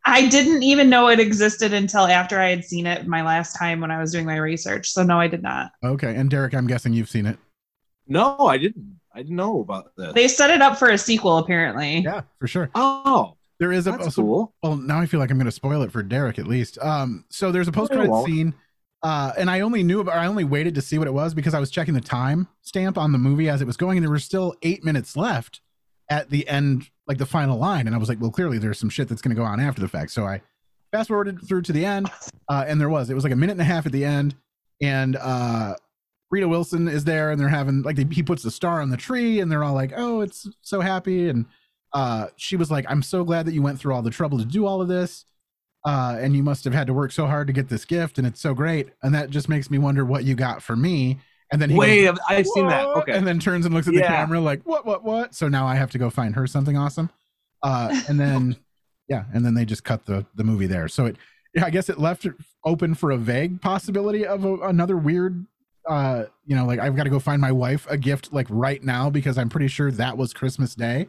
I didn't even know it existed until after I had seen it my last time when I was doing my research. So no, I did not. Okay. And Derek, I'm guessing you've seen it. No, I didn't. I didn't know about this. They set it up for a sequel, apparently. Yeah, for sure. Oh, There is a that's also- cool. Well, now I feel like I'm going to spoil it for Derek at least. Um, so there's a post credit won't. scene, uh, and I only knew about. I only waited to see what it was because I was checking the time stamp on the movie as it was going, and there were still eight minutes left at the end, like the final line, and I was like, well, clearly there's some shit that's going to go on after the fact. So I fast forwarded through to the end, uh, and there was. It was like a minute and a half at the end. and uh, Rita Wilson is there, and they're having like they, he puts the star on the tree, and they're all like, "Oh, it's so happy." And uh, she was like, "I'm so glad that you went through all the trouble to do all of this." Uh, and you must have had to work so hard to get this gift, and it's so great. And that just makes me wonder what you got for me. And then he Wait, goes, I've seen that. Okay. And then turns and looks at the Yeah. camera like, what, what, what? So now I have to go find her something awesome. Uh, and then, yeah, and then they just cut the the movie there. So it, yeah, I guess it left it open for a vague possibility of a, another weird, uh, you know, like I've got to go find my wife a gift like right now because I'm pretty sure that was Christmas Day,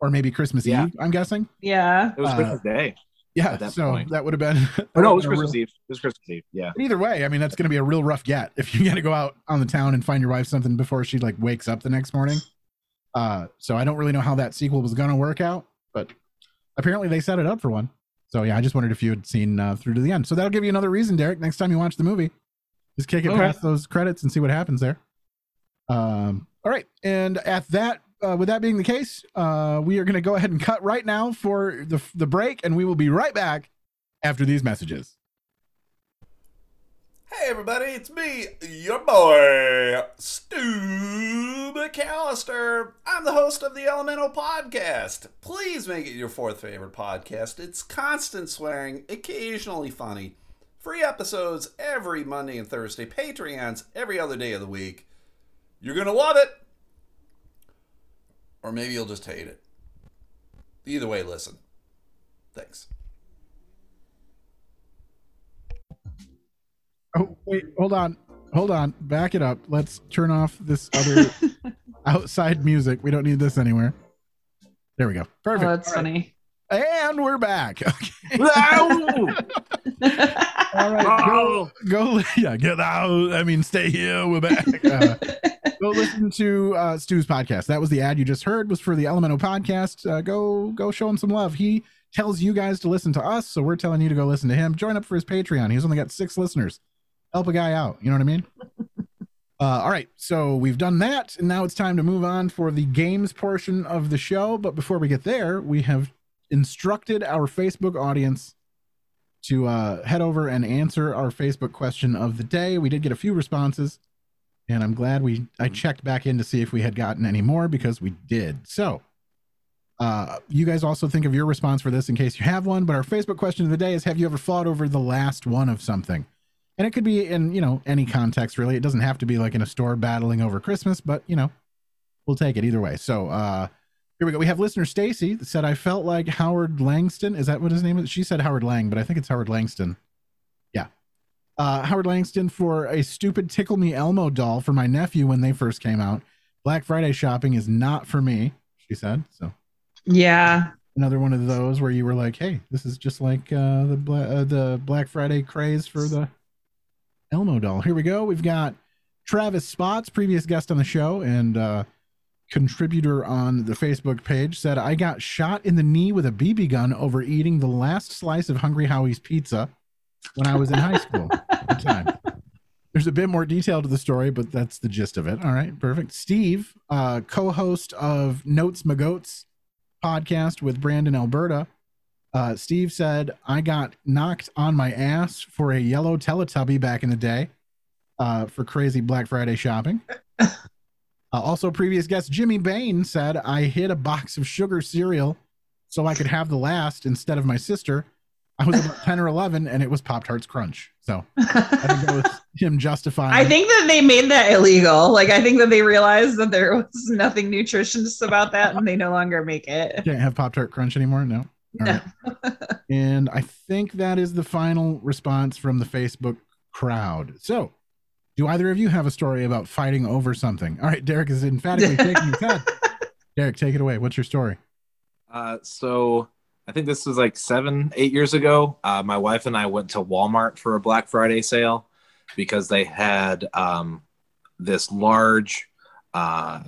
or maybe Christmas Yeah. Eve. I'm guessing. Yeah. It was Uh, Christmas Day. Yeah, at that so point. that would have been. Or no, it was that would've been a Christmas real- Eve. It was Christmas Eve. Yeah. but either way, I mean, that's going to be a real rough get if you got to go out on the town and find your wife something before she like wakes up the next morning. Uh, so I don't really know how that sequel was going to work out, but apparently they set it up for one. So yeah, I just wondered if you had seen uh, through to the end. So that'll give you another reason, Derek. Next time you watch the movie, just kick it Okay. past those credits and see what happens there. Um, all right, and at that, uh, with that being the case, uh, we are going to go ahead and cut right now for the the break, and we will be right back after these messages. Hey everybody, it's me, your boy, Stu McAllister. I'm the host of the Elemental Podcast. Please make it your fourth favorite podcast. It's constant swearing, occasionally funny. Free episodes every Monday and Thursday, Patreons every other day of the week. You're gonna love it. Or maybe you'll just hate it. Either way, listen. Thanks. Oh wait, hold on, hold on, back it up. Let's turn off this other outside music. We don't need this anywhere. There we go. Perfect. Oh, that's All right. funny. And we're back. Okay. All right. Go, go. Yeah, get out. I mean, stay here. We're back. Uh, go listen to uh, Stu's podcast. That was the ad you just heard. Was for the Elemento podcast. Uh, go, go, show him some love. He tells you guys to listen to us, so we're telling you to go listen to him. Join up for his Patreon. He's only got six listeners. Help a guy out. You know what I mean? Uh, all right, so we've done that, and now it's time to move on for the games portion of the show. But before we get there, we have instructed our Facebook audience to uh, head over and answer our Facebook question of the day. We did get a few responses, and I'm glad we I checked back in to see if we had gotten any more because we did. So, uh, you guys also think of your response for this in case you have one. But our Facebook question of the day is: Have you ever fought over the last one of something? And it could be in you know any context really. It doesn't have to be like in a store battling over Christmas, but you know we'll take it either way. So uh, here we go. We have listener Stacy that said, "I felt like Howard Langston. Is that what his name is?" She said Howard Lang, but I think it's Howard Langston. Yeah, uh, Howard Langston for a stupid Tickle Me Elmo doll for my nephew when they first came out. Black Friday shopping is not for me. She said so. Yeah. Another one of those where you were like, "Hey, this is just like uh, the Bla- uh, the Black Friday craze for the Elmo doll." Here we go. We've got Travis Spots, previous guest on the show and uh, contributor on the Facebook page, said, "I got shot in the knee with a BB gun over eating the last slice of Hungry Howie's pizza when I was in high school at the time." There's a bit more detail to the story, but that's the gist of it. All right, perfect. Steve, uh, co-host of Notes Magoats podcast with Brandon Alberta. Uh, Steve said, I got knocked on my ass for a yellow Teletubby back in the day uh, for crazy Black Friday shopping. Uh, also, previous guest Jimmy Bain said, I hid a box of sugar cereal so I could have the last instead of my sister. I was about 10 or 11 and it was Pop Tarts Crunch. So I think that was him justifying. I think that they made that illegal. Like I think that they realized that there was nothing nutritious about that and they no longer make it. Can't have Pop Tart Crunch anymore. No. Right. and I think that is the final response from the Facebook crowd. So, do either of you have a story about fighting over something? All right, Derek is emphatically shaking his head. Derek, take it away. What's your story? Uh, so I think this was like seven, eight years ago. Uh, my wife and I went to Walmart for a Black Friday sale because they had um, this large, uh,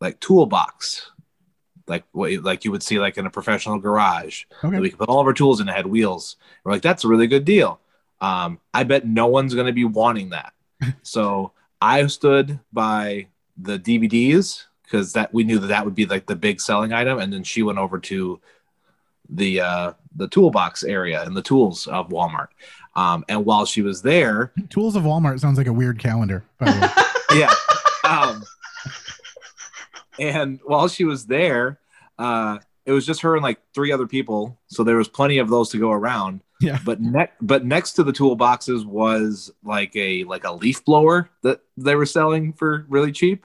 like toolbox, like what you- like you would see like in a professional garage. Okay. We could put all of our tools in. It had wheels. We're like, that's a really good deal. Um, I bet no one's going to be wanting that. So I stood by the DVDs because that we knew that that would be like the big selling item, and then she went over to the uh, the toolbox area and the tools of Walmart. Um, and while she was there, Tools of Walmart sounds like a weird calendar. By the way. yeah. Um, and while she was there, uh, it was just her and like three other people, so there was plenty of those to go around. Yeah. But ne- but next to the toolboxes was like a like a leaf blower that they were selling for really cheap,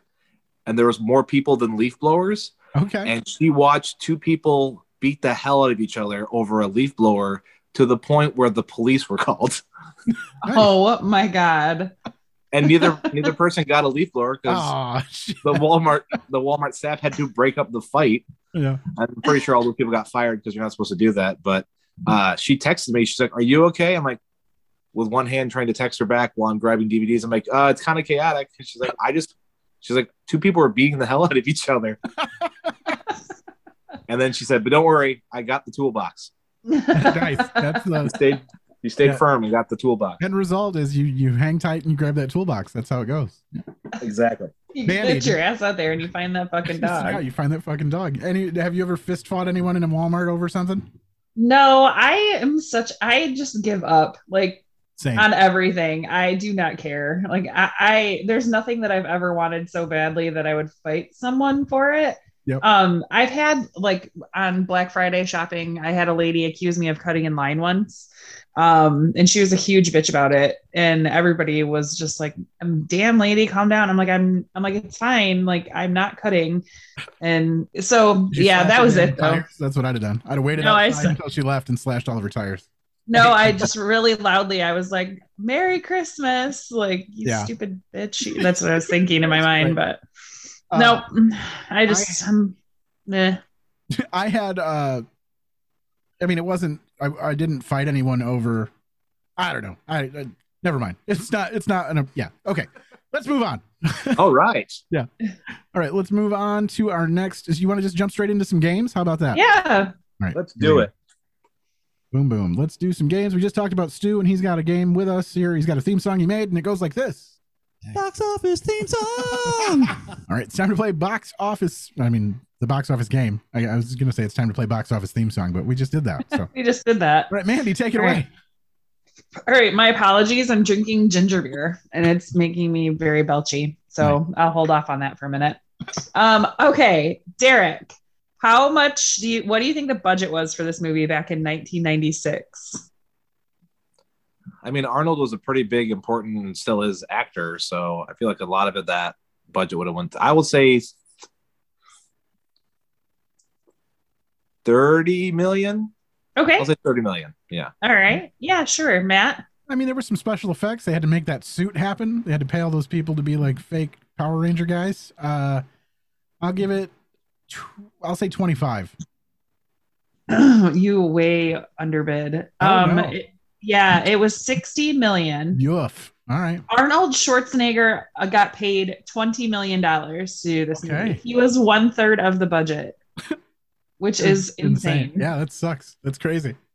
and there was more people than leaf blowers. Okay. And she watched two people beat the hell out of each other over a leaf blower to the point where the police were called. Oh my god. and neither neither person got a leaf blower because Aw, the Walmart the Walmart staff had to break up the fight. Yeah. I'm pretty sure all those people got fired because you're not supposed to do that. But uh, she texted me. She's like, "Are you okay?" I'm like, with one hand trying to text her back while I'm grabbing DVDs. I'm like, uh, "It's kind of chaotic." And she's like, "I just," she's like, two people are beating the hell out of each other." and then she said, "But don't worry, I got the toolbox." nice. That's You the stayed, you stayed Yeah. firm and got the toolbox. end result is you you hang tight and you grab that toolbox. That's how it goes. Exactly. You Mandy, get your ass out there and you find that fucking dog. Yeah, dog. you find that fucking dog. Any have you ever fist fought anyone in a Walmart over something? No, I am such I just give up like Same. on everything. I do not care. Like I, I there's nothing that I've ever wanted so badly that I would fight someone for it. Yep. Um I've had like on Black Friday shopping, I had a lady accuse me of cutting in line once. Um and she was a huge bitch about it and everybody was just like "Um, damn lady calm down. I'm like I'm I'm like it's fine. Like I'm not cutting. And so you yeah, that was it though. That's what I'd have done. I'd have waited No, I until she left and slashed all of her tires. No, I just really loudly I was like, "Merry Christmas!" Like you Yeah. stupid bitch. That's what I was thinking in my mind, but Uh, no, I just I, um, meh. I had uh I mean it wasn't I, I didn't fight anyone over I don't know. I, I never mind. It's not it's not an yeah. Okay. Let's move on. All right. Yeah. All right, let's move on to our next is you want to just jump straight into some games? How about that? Yeah. All right. Let's do it. Boom boom. Let's do some games. We just talked about Stu and he's got a game with us here. He's got a theme song he made and it goes like this. Box office theme song. All right, it's time to play box office. I mean, the box office game. I, I was going to say it's time to play box office theme song, but we just did that. So, We just did that. right, Mandy, take it All away. right. All right, my apologies. I'm drinking ginger beer and it's making me very belchy. So I'll hold off on that for a minute. Um, okay, Derek, how much do you what do you think the budget was for this movie back in 1996? I mean, Arnold was a pretty big, important, and still is actor. So I feel like a lot of it that budget would have went. I will say thirty million. Okay. I'll say thirty million. Yeah. All right. Yeah, sure, Matt. I mean, there were some special effects. They had to make that suit happen. They had to pay all those people to be like fake Power Ranger guys. Uh, I'll give it. tw- I'll say twenty-five. you way underbid. Oh, um no. it- yeah, it was 60 million. Yuff. All right. Arnold Schwarzenegger uh, got paid 20 million dollars to do this Okay. movie. He was one third of the budget, which is It's insane. Yeah, that sucks. That's crazy.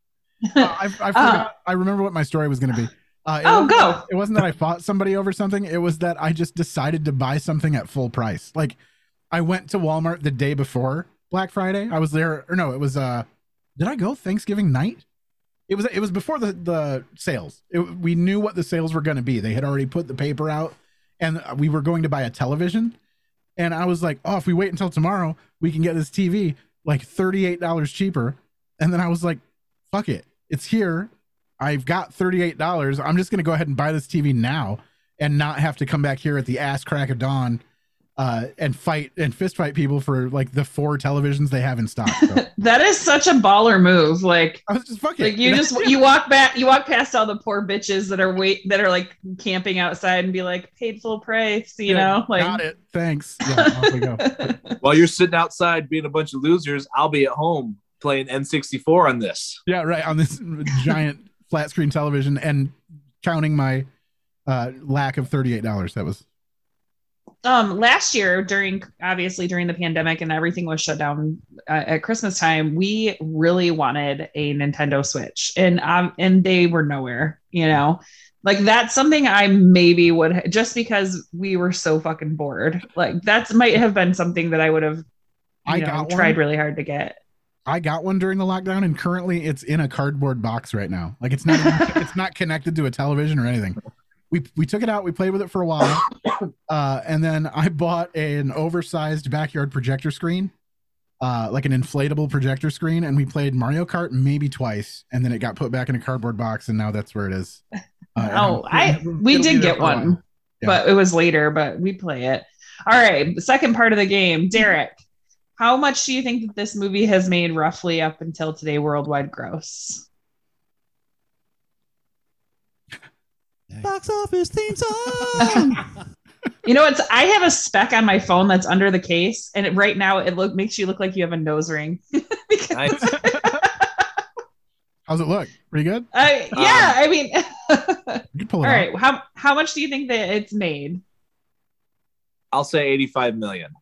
Uh, I, I forgot. I remember what my story was going to be. Uh, it Oh, wasn't go. that- it wasn't that I fought somebody over something. It was that I just decided to buy something at full price. Like, I went to Walmart the day before Black Friday. I was there, or no, it was. uh Did I go Thanksgiving night? It was. It was before the the sales. It, we knew what the sales were going to be. They had already put the paper out, and we were going to buy a television. And I was like, oh, if we wait until tomorrow, we can get this TV like $38 cheaper. And then I was like, fuck it. It's here. I've got $38. I'm just going to go ahead and buy this TV now and not have to come back here at the ass crack of dawn uh, and fight and fist fight people for like the four televisions they have in stock. So That is such a baller move. Like I was just fuck it. like you just you walk back you walk past all the poor bitches that are wait that are like camping outside and be like paid full price, you Yeah, know? Like got it. Thanks. Yeah, off we go. While you're sitting outside being a bunch of losers, I'll be at home playing N64 on this. Yeah, right. On this giant flat screen television and counting my uh, lack of $38. That was um last year during obviously during the pandemic and everything was shut down uh, at christmas time we really wanted a nintendo switch and um and they were nowhere you know like that's something i maybe would just because we were so fucking bored like that's might have been something that i would have I know got tried one. really hard to get I got one during the lockdown, and currently it's in a cardboard box right now. Like it's not it's not connected to a television or anything. We we took it out, we played with it for a while, uh, and then I bought an oversized backyard projector screen, uh, like an inflatable projector screen, and we played Mario Kart maybe twice, and then it got put back in a cardboard box, and now that's where it is. Uh, Oh, I we did get for a while. one, Yeah. but it was later. But we play it. All right, the second part of the game, Derek. How much do you think that this movie has made roughly up until today worldwide gross? Box office theme song. You know, it's I have a spec on my phone that's under the case, and it, right now it look makes you look like you have a nose ring. How's it look? Pretty good. I, yeah, um, I mean, You can pull all it right. How how much do you think that it's made? I'll say 85 million.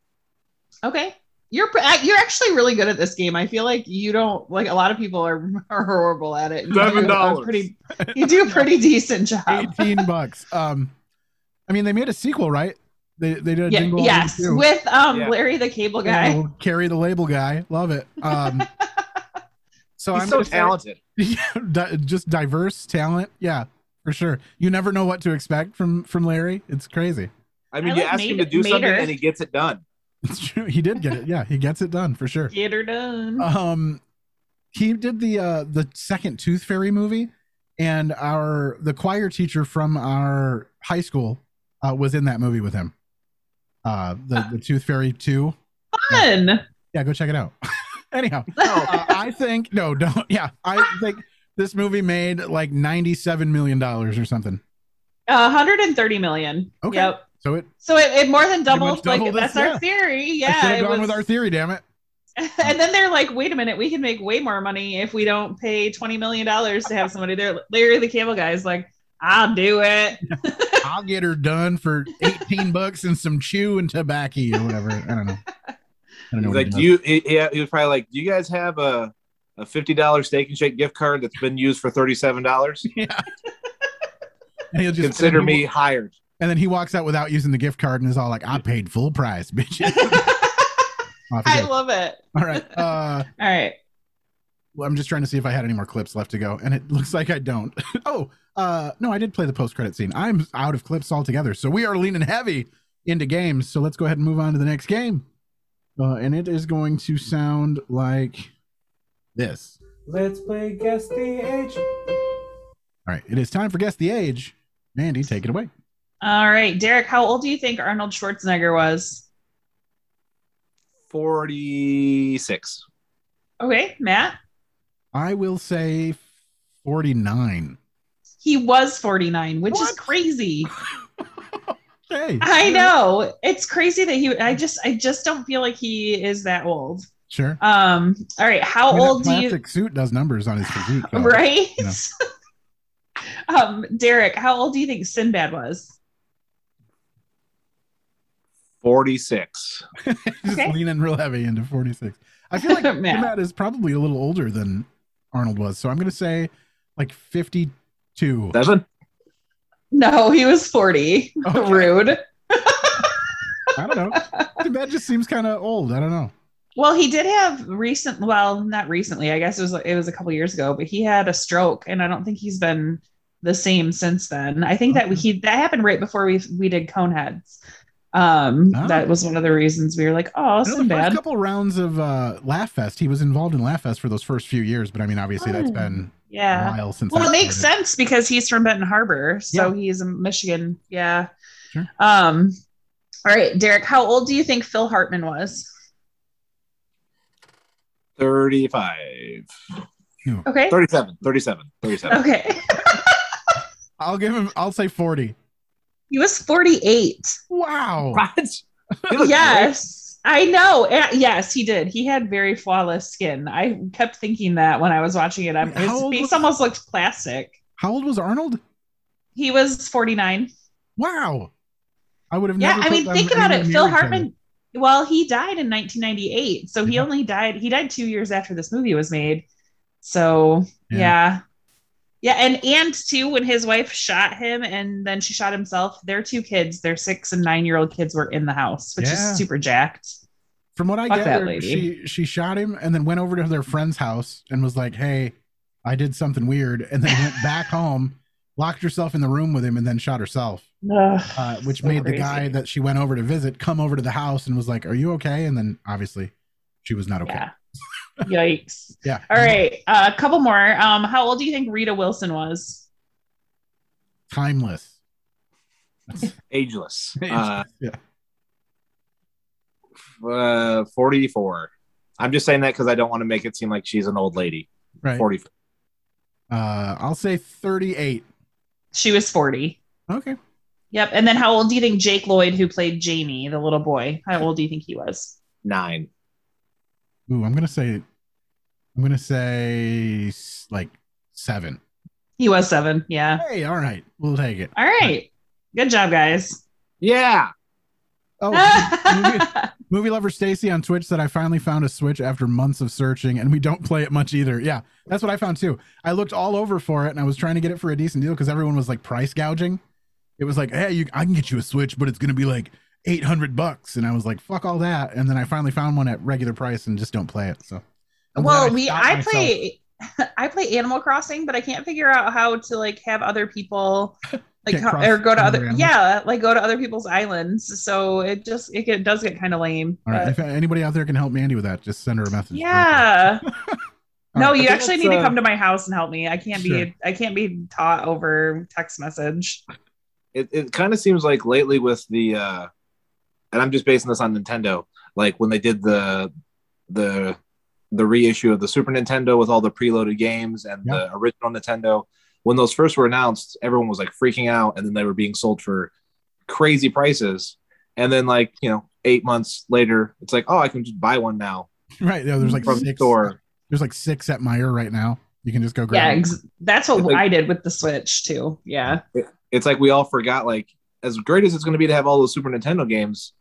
Okay. You're you're actually really good at this game. I feel like you don't like a lot of people are, are horrible at it. You do a $7. Pretty, you do a pretty decent job. 18 bucks. Um, I mean, they made a sequel, right? They they did a Yeah, jingle yes, with um Yeah. Larry the Cable Guy. we'll carry the label guy. Love it. Um, so He's I'm so gonna say- talented. Yeah, just diverse talent. Yeah, for sure. You never know what to expect from from Larry. It's crazy. I mean, I you like ask him to do something Mater. and he gets it done. It's true. He did get it. Yeah, he gets it done for sure. Get her done. Um, he did the uh the second Tooth Fairy movie, and our the choir teacher from our high school uh, was in that movie with him. Uh, the the Tooth Fairy two. Fun. Yeah, go check it out. Anyhow, uh, I think no, don't. Yeah, I think this movie made like ninety seven million dollars or something. 130 million. Okay. Yep. So it So it, it more than Pretty doubled. Like doubled that's it, our yeah. theory. I should Yeah. have It gone was, with our theory. Damn it. and then they're like, wait a minute, we can make way more money if we don't pay 20 million dollars to have somebody there. Larry the Cable Guy is like, I'll do it. I'll get her done for eighteen bucks and some chew and tobacco or whatever. I don't know. I don't know. He's like, do you? He, he he was probably like, do you guys have a a fifty dollars Steak and Shake gift card that's been used for thirty seven dollars? And he'll just Consider me hired. And then he walks out without using the gift card and is all like, "I paid full price, bitch." I love it. all right. Uh, All right. well, I'm just trying to see if I had any more clips left to go, and it looks like I don't. oh, uh, no, I did play the post credit scene. I'm out of clips altogether, so we are leaning heavy into games. So let's go ahead and move on to the next game, uh, and it is going to sound like this. Let's play Guess the Age. All right, it is time for guess the age. Mandy, take it away. All right. Derek, how old do you think Arnold Schwarzenegger was? Forty six. Okay. Matt? I will say 49. He was 49, which is crazy. Hey, I know. It's crazy that he I just I just don't feel like he is that old. Sure. Um all right, how I mean, old do you plastic suit does numbers on his physique, though, right? you know. um Derek, how old do you think Sinbad was? Forty six. Just leaning real heavy into 46. I feel like Matt. Matt is probably a little older than Arnold was, so I'm going to say like 52. Seven. No, he was 40. Rude. I don't know. That just seems kind of old. I don't know. Well, he did have recent well, not recently. I guess it was it was a couple years ago, but he had a stroke and I don't think he's been the same since then. I think that he that happened right before we we did Coneheads. Um Oh. that was one of the reasons we were like, "Oh, I know the Sinbad." first couple rounds of uh, LaughFest, he was involved in LaughFest for those first few years, but I mean, obviously that's been Yeah. a while since. Well, it makes started. sense because he's from Benton Harbor, so Yeah. he's in Michigan. Yeah. Sure. Um. All right, Derek. How old do you think Phil Hartman was? Thirty five. Okay. 37. 37. 37. Okay. I'll give him. I'll say 40. He was forty-eight. Wow. What? yes, I know. And- yes, he did. He had very flawless skin. I kept thinking that when I was watching it. I'm, his face was- almost looked plastic. How old was Arnold? He was forty-nine. Wow. I would have Yeah, never. I mean, think about it. Phil near each. Hartman. Well, he died in 1998, so he only died. He died two years after this movie was made. So Yeah. yeah. Yeah, and and too, when his wife shot him and then she shot himself, their two kids, their six and nine year old kids, were in the house, which Yeah. is super jacked. From what I Fuck gathered, she she shot him and then went over to their friend's house and was like, "Hey, I did something weird," and then went back home, locked herself in the room with him, and then shot herself. Ugh, Uh, which so made the guy that she went over to visit come over to the house and was like, "Are you okay?" And then obviously, she was not okay. Yeah. Yikes. Yeah. All right. A couple more. Um, how old do you think Rita Wilson was? Timeless. Ageless. Ageless, Uh, yeah. uh, 44. I'm just saying that because I don't want to make it seem like she's an old lady. Right. 40. Uh, I'll say 38. She was 40. Okay. Yep. And then how old do you think Jake Lloyd, who played Jamie, the little boy, how old do you think he was? Nine. Ooh, I'm gonna say, I'm gonna say like seven. He was seven. Yeah. Hey, all right, we'll take it. All right. Good job, guys. Yeah. Oh, movie, movie lover Stacy on Twitch said I finally found a Switch after months of searching, and we don't play it much either. Yeah, that's what I found too. I looked all over for it, and I was trying to get it for a decent deal because everyone was like price gouging. It was like, hey, you, I can get you a Switch, but it's gonna be like eight hundred bucks, and I was like, fuck all that. And then I finally found one at regular price, and just don't play it. So, I'm glad well, we stopped I myself. play I play Animal Crossing, but I can't figure out how to like have other people like Can't co- cross or go to other other animals? yeah, like go to other people's islands. So it just it, get, does get kind of lame. All right, but- if anybody out there can help Mandy with that, just send her a message. yeah. no, right. you actually that's, need to uh, come to my house and help me. I can't Sure. be I can't be taught over text message. It, it kind of seems like lately with the, uh, and I'm just basing this on Nintendo, like when they did the, the, the reissue of the Super Nintendo with all the preloaded games and the original Nintendo. When those first were announced, everyone was like freaking out, and then they were being sold for crazy prices. And then, like you know, eight months later, it's like, oh, I can just buy one now. Right. Yeah, there's like From the six. store. There's like six at Meijer right now. You can just go grab. Yeah, ex- that's what like- I did with the Switch too. Yeah. It- it's like we all forgot, like as great as it's going to be to have all those Super Nintendo games,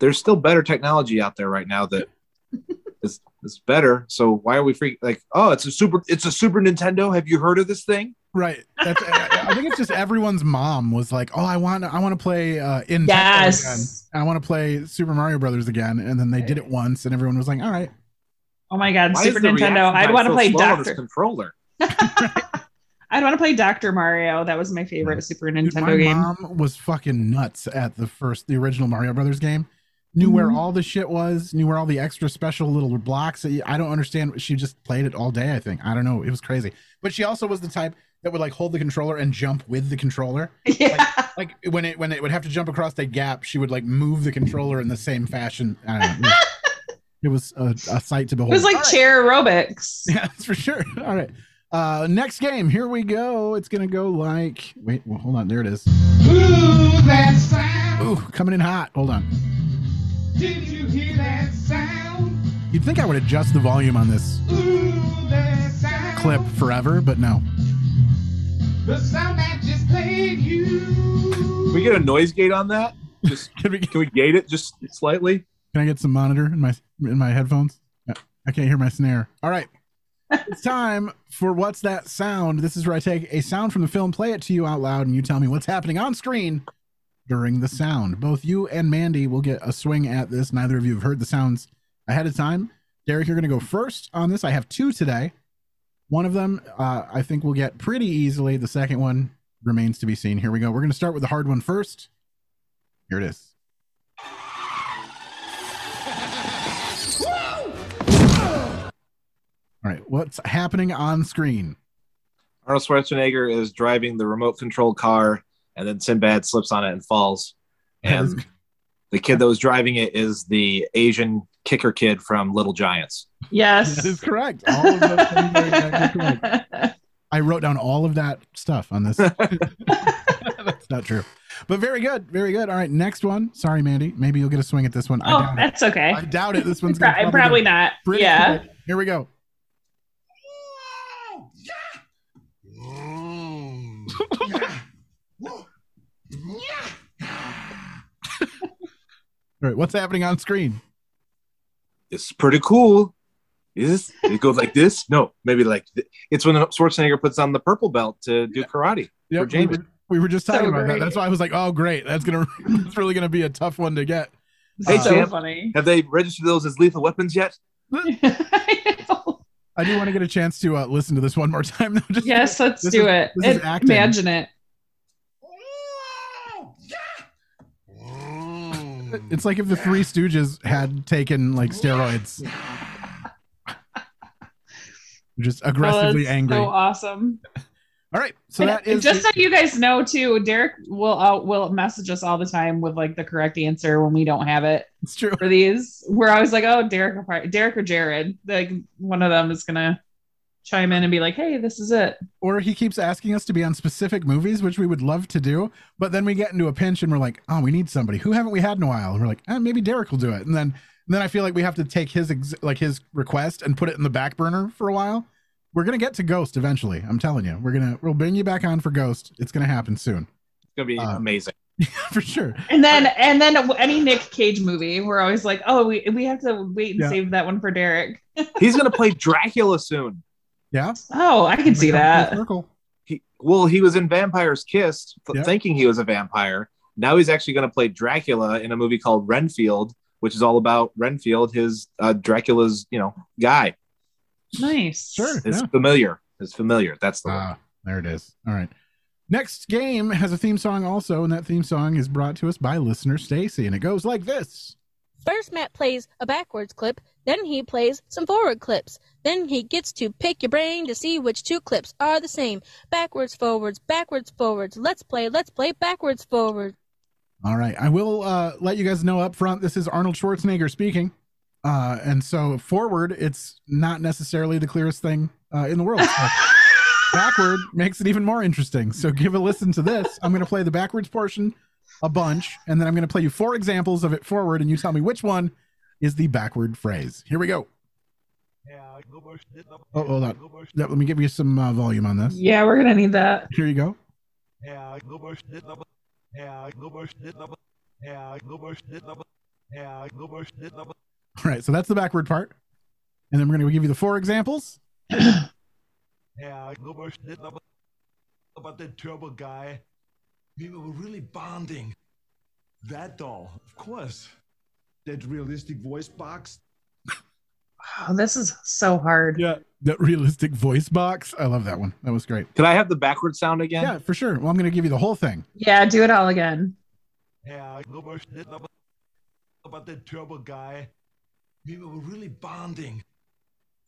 there's still better technology out there right now that is is better. So why are we freak like, oh, it's a super, it's a Super Nintendo. Have you heard of this thing? Right. That's, I I think it's just everyone's mom was like, "Oh, I want, I want to play uh, in Yes. again. I want to play Super Mario Brothers again." And then they did it once, and everyone was like, "All right." Oh my god, Why Super Nintendo. I'd want to so play slow on this Doctor. controller. I'd want to play Doctor Mario. That was my favorite Super Dude, Nintendo my game. mom was fucking nuts at the first, the original Mario Brothers game. Knew where Mhm. all the shit was. Knew where all the extra special little blocks. I don't understand. She just played it all day. I think. I don't know. It was crazy. But she also was the type that would like hold the controller and jump with the controller. Yeah. Like, like when it when it would have to jump across the gap, she would like move the controller in the same fashion. I don't know. It was a, a sight to behold. It was like All right. chair aerobics. Yeah, that's for sure. All right. Uh next game. Here we go. It's gonna go like wait, well, hold on. There it is. Ooh, coming in hot. Hold on. Did you hear that sound? You'd think I would adjust the volume on this Ooh, clip forever, but no. The sound that just played you. Can we get a noise gate on that? Just can we can we gate it just slightly? Can I get some monitor in my in my headphones? I can't hear my snare. All right. it's time for what's that sound? This is where I take a sound from the film, play it to you out loud, and you tell me what's happening on screen during the sound. Both you and Mandy will get a swing at this. Neither of you have heard the sounds ahead of time. Derek, you're going to go first on this. I have two today. One of them uh, I think we'll get pretty easily. The second one remains to be seen. Here we go. We're going to start with the hard one first. Here it is. All right, what's happening on screen? Arnold Schwarzenegger is driving the remote control car, and then Sinbad slips on it and falls. And the kid that was driving it is the Asian kicker kid from Little Giants. Yes. That is correct. All of those things are exactly correct. I wrote down all of that stuff on this. That's not true. But very good. Very good. All right, next one. Sorry, Mandy. Maybe you'll get a swing at this one. I Oh, doubt it. that's okay. I doubt it. This one's Pro- gonna probably, not. pretty Yeah. quick. Here we go. All right, what's happening on screen? It's pretty cool. Is it goes like this? No, maybe like th- it's when Schwarzenegger puts on the purple belt to do karate for Yep, we were, we were just talking So about that. That's why I was like, "Oh, great! That's gonna, that's really gonna be a tough one to get." Hey, so champ, funny. Have they registered those as lethal weapons yet? I do want to get a chance to uh, listen to this one more time. though, just- Yes, let's this do is- it. this is Imagine it. It's like if the Three Stooges had taken like steroids. Just aggressively Oh, angry. So awesome. All right, so And that is just so you guys know too, Derek will uh, will message us all the time with like the correct answer when we don't have it. It's true for these. We're always like, oh, Derek, probably- Derek or Jared, like one of them is gonna chime in and be like, hey, this is it. or he keeps asking us to be on specific movies, which we would love to do, but then we get into a pinch and we're like, oh, we need somebody. Who haven't we had in a while? And we're like, eh, maybe Derek will do it. And then and then I feel like we have to take his ex- like his request and put it in the back burner for a while. We're gonna get to Ghost eventually. I'm telling you, we're gonna we'll bring you back on for Ghost. It's gonna happen soon It's gonna be Uh, amazing. for sure. And then and then any Nick Cage movie, we're always like, oh, we we have to wait and Yeah. save that one for Derek. He's gonna play Dracula soon. Yeah. Oh, I can see that. He, well, he was in Vampire's Kiss, th- Yeah. thinking he was a vampire. Now he's actually going to play Dracula in a movie called Renfield, which is all about Renfield, his uh, Dracula's, you know, guy. Nice. Sure. It's yeah. familiar. It's familiar. That's the Ah, there it is. All right. Next game has a theme song also, and that theme song is brought to us by listener Stacy, and it goes like this. First, Matt plays a backwards clip, then he plays some forward clips. Then he gets to pick your brain to see which two clips are the same. Backwards, forwards, backwards, forwards. Let's play, let's play backwards, forward. All right. I will uh, let you guys know up front this is Arnold Schwarzenegger speaking. Uh, and so forward, it's not necessarily the clearest thing uh, in the world. So backward makes it even more interesting. So give a listen to this. I'm going to play the backwards portion a bunch, and then I'm going to play you four examples of it forward, and you tell me which one is the backward phrase. Here we go. Oh, hold on. Yeah, let me give you some uh, volume on this. Yeah, we're gonna need that. Here you go. All right, so that's the backward part. And then we're going to give you the four examples. Yeah, no more shit about, about that turbo guy. We were really bonding. That doll, of course. That realistic voice box. Oh, this is so hard. Yeah. That realistic voice box. I love that one. That was great. Could I have the backward sound again? Yeah, for sure. Well, I'm going to give you the whole thing. Yeah, do it all again. Yeah, no more about, about that turbo guy. We were really bonding.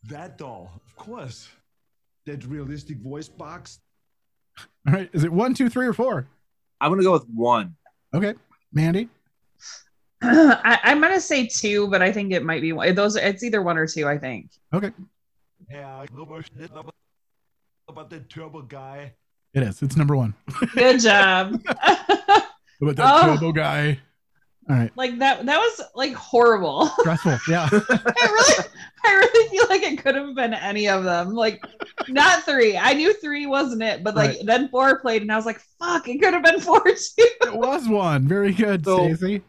That doll, of course. That realistic voice box. All right. Is it one, two, three, or four? I'm going to go with one. Okay. Mandy? I, I'm gonna say two, but I think it might be one. Those it's either one or two. I think. Okay. Yeah, no more about, about that turbo guy. It is. It's number one. Good job. About that Oh. turbo guy. All right. like that. That was like horrible. Stressful. Yeah. I really, I really feel like it could have been any of them. Like, not three. I knew three wasn't it, but like Right. then four played, and I was like, "Fuck!" It could have been four too. it was one. Very good, So- Stacy.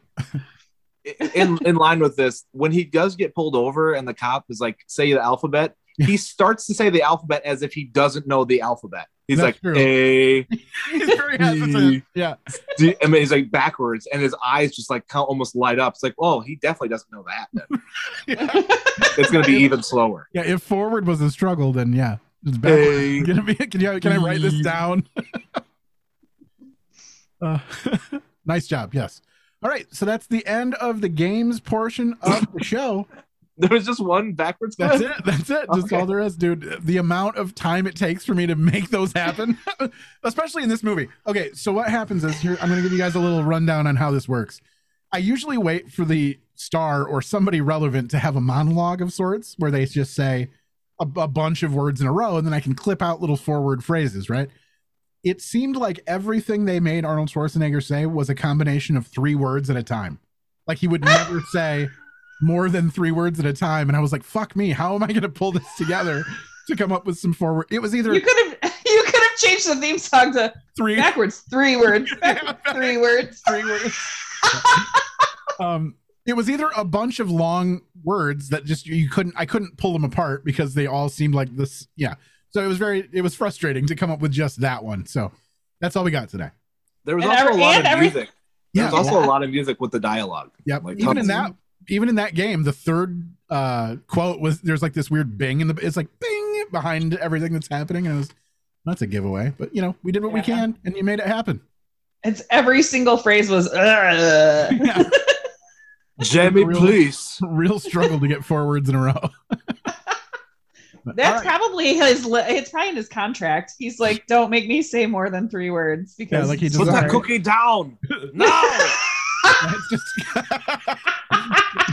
In in line with this, when he does get pulled over and the cop is like, say the alphabet, he starts to say the alphabet as if he doesn't know the alphabet. He's That's like true. A, He's very hesitant. Yeah. D, I mean, he's like backwards, and his eyes just like almost light up. It's like, oh, he definitely doesn't know that. Then. it's gonna be even slower. Yeah. If forward was a struggle, then yeah. It's backward. A, Can, it be, can, you, can I write this down? uh, nice job. Yes. All right. So that's the end of the games portion of the show. There was just one backwards. That's it. That's it. Just Okay. all there is, dude. The amount of time it takes for me to make those happen, especially in this movie. Okay, so what happens is here, I'm going to give you guys a little rundown on how this works. I usually wait for the star or somebody relevant to have a monologue of sorts where they just say a, a bunch of words in a row and then I can clip out little forward phrases, right? It seemed like everything they made Arnold Schwarzenegger say was a combination of three words at a time. Like he would never say more than three words at a time. And I was like, fuck me, how am I going to pull this together to come up with some forward? It was either You could have, you could have changed the theme song to three backwards, three words, three words, three words. um, it was either a bunch of long words that just you couldn't, I couldn't pull them apart because they all seemed like this. Yeah. So it was very, it was frustrating to come up with just that one. So that's all we got today. There was And also every- a lot of every- music. There's Yeah, also yeah. a lot of music with the dialogue. Yep. Like, even in tons. that, even in that game, the third uh quote was there's like this weird bing in the it's like bing behind everything that's happening, and it was that's a giveaway. But you know, we did what we can, and you made it happen. It's every single phrase was. "Ugh." Jamie, Real- please. Real struggle to get four words in a row. But, That's all right. probably his. li- It's probably in his contract. He's like, "Don't make me say more than three words." Because yeah, like he it's Put that cookie down. No. Just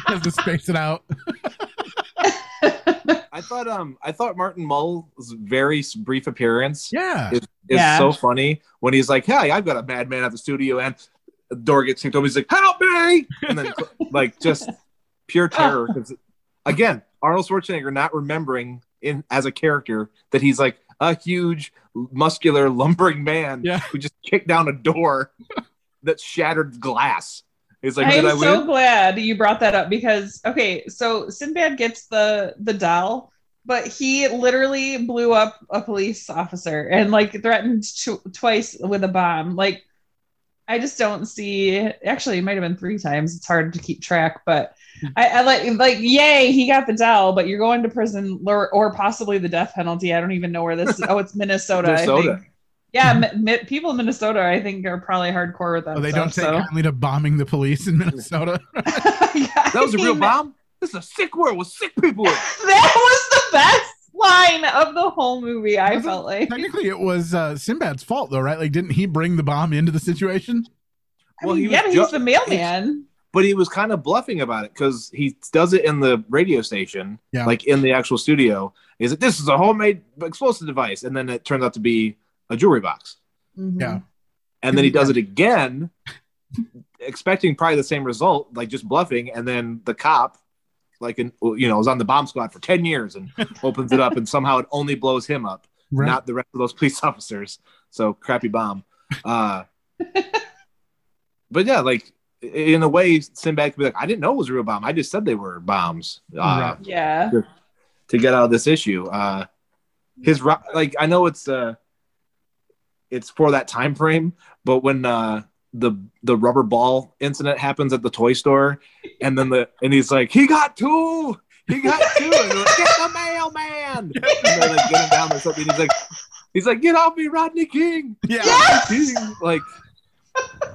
has to space it out. I thought um I thought Martin Mull's very brief appearance Yeah. is, is Yeah. so funny when he's like, Hey, I've got a madman at the studio and the door gets kicked open. He's like, Help me! And then like just pure terror. 'cause, again, Arnold Schwarzenegger not remembering in as a character that he's like a huge muscular lumbering man Yeah. who just kicked down a door that shattered glass. He's like, I'm I win? so glad you brought that up because okay, so Sinbad gets the the doll, but he literally blew up a police officer and like threatened tw- twice with a bomb. Like, I just don't see. Actually, it might have been three times. It's hard to keep track, but hmm. I, I like like yay, he got the doll, but you're going to prison or, or possibly the death penalty. I don't even know where this. oh, it's Minnesota. I Minnesota. think. Yeah, mi- mi- people in Minnesota, I think, are probably hardcore with that. Oh, they stuff, don't take so. kindly to bombing the police in Minnesota. That was a real bomb? This is a sick world with sick people. that was the best line of the whole movie. I Was it- felt like. Technically, it was uh, Sinbad's fault, though, right? Like, didn't he bring the bomb into the situation? I mean, yeah, but ju- he's the mailman. but he was kind of bluffing about it because he does it in the radio station, Yeah. like in the actual studio. He's like, "This is a homemade explosive device," and then it turns out to be a jewelry box. Mm-hmm. Yeah. And then he does it again, expecting probably the same result, like just bluffing. And then the cop, like, in, you know, was on the bomb squad for ten years and opens it up, and somehow it only blows him up, Right. not the rest of those police officers. So crappy bomb. Uh, but yeah, like in a way, Sinbad could be like, I didn't know it was a real bomb. I just said they were bombs. Uh, Right. Yeah. to, to get out of this issue. Uh, his like I know it's uh, it's for that time frame, but when uh, the the rubber ball incident happens at the toy store, and then the and he's like, he got two, he got two, and like, get the mailman, and they're like get him down or something. He's like, he's like, get off me, Rodney King, Yeah. King. like.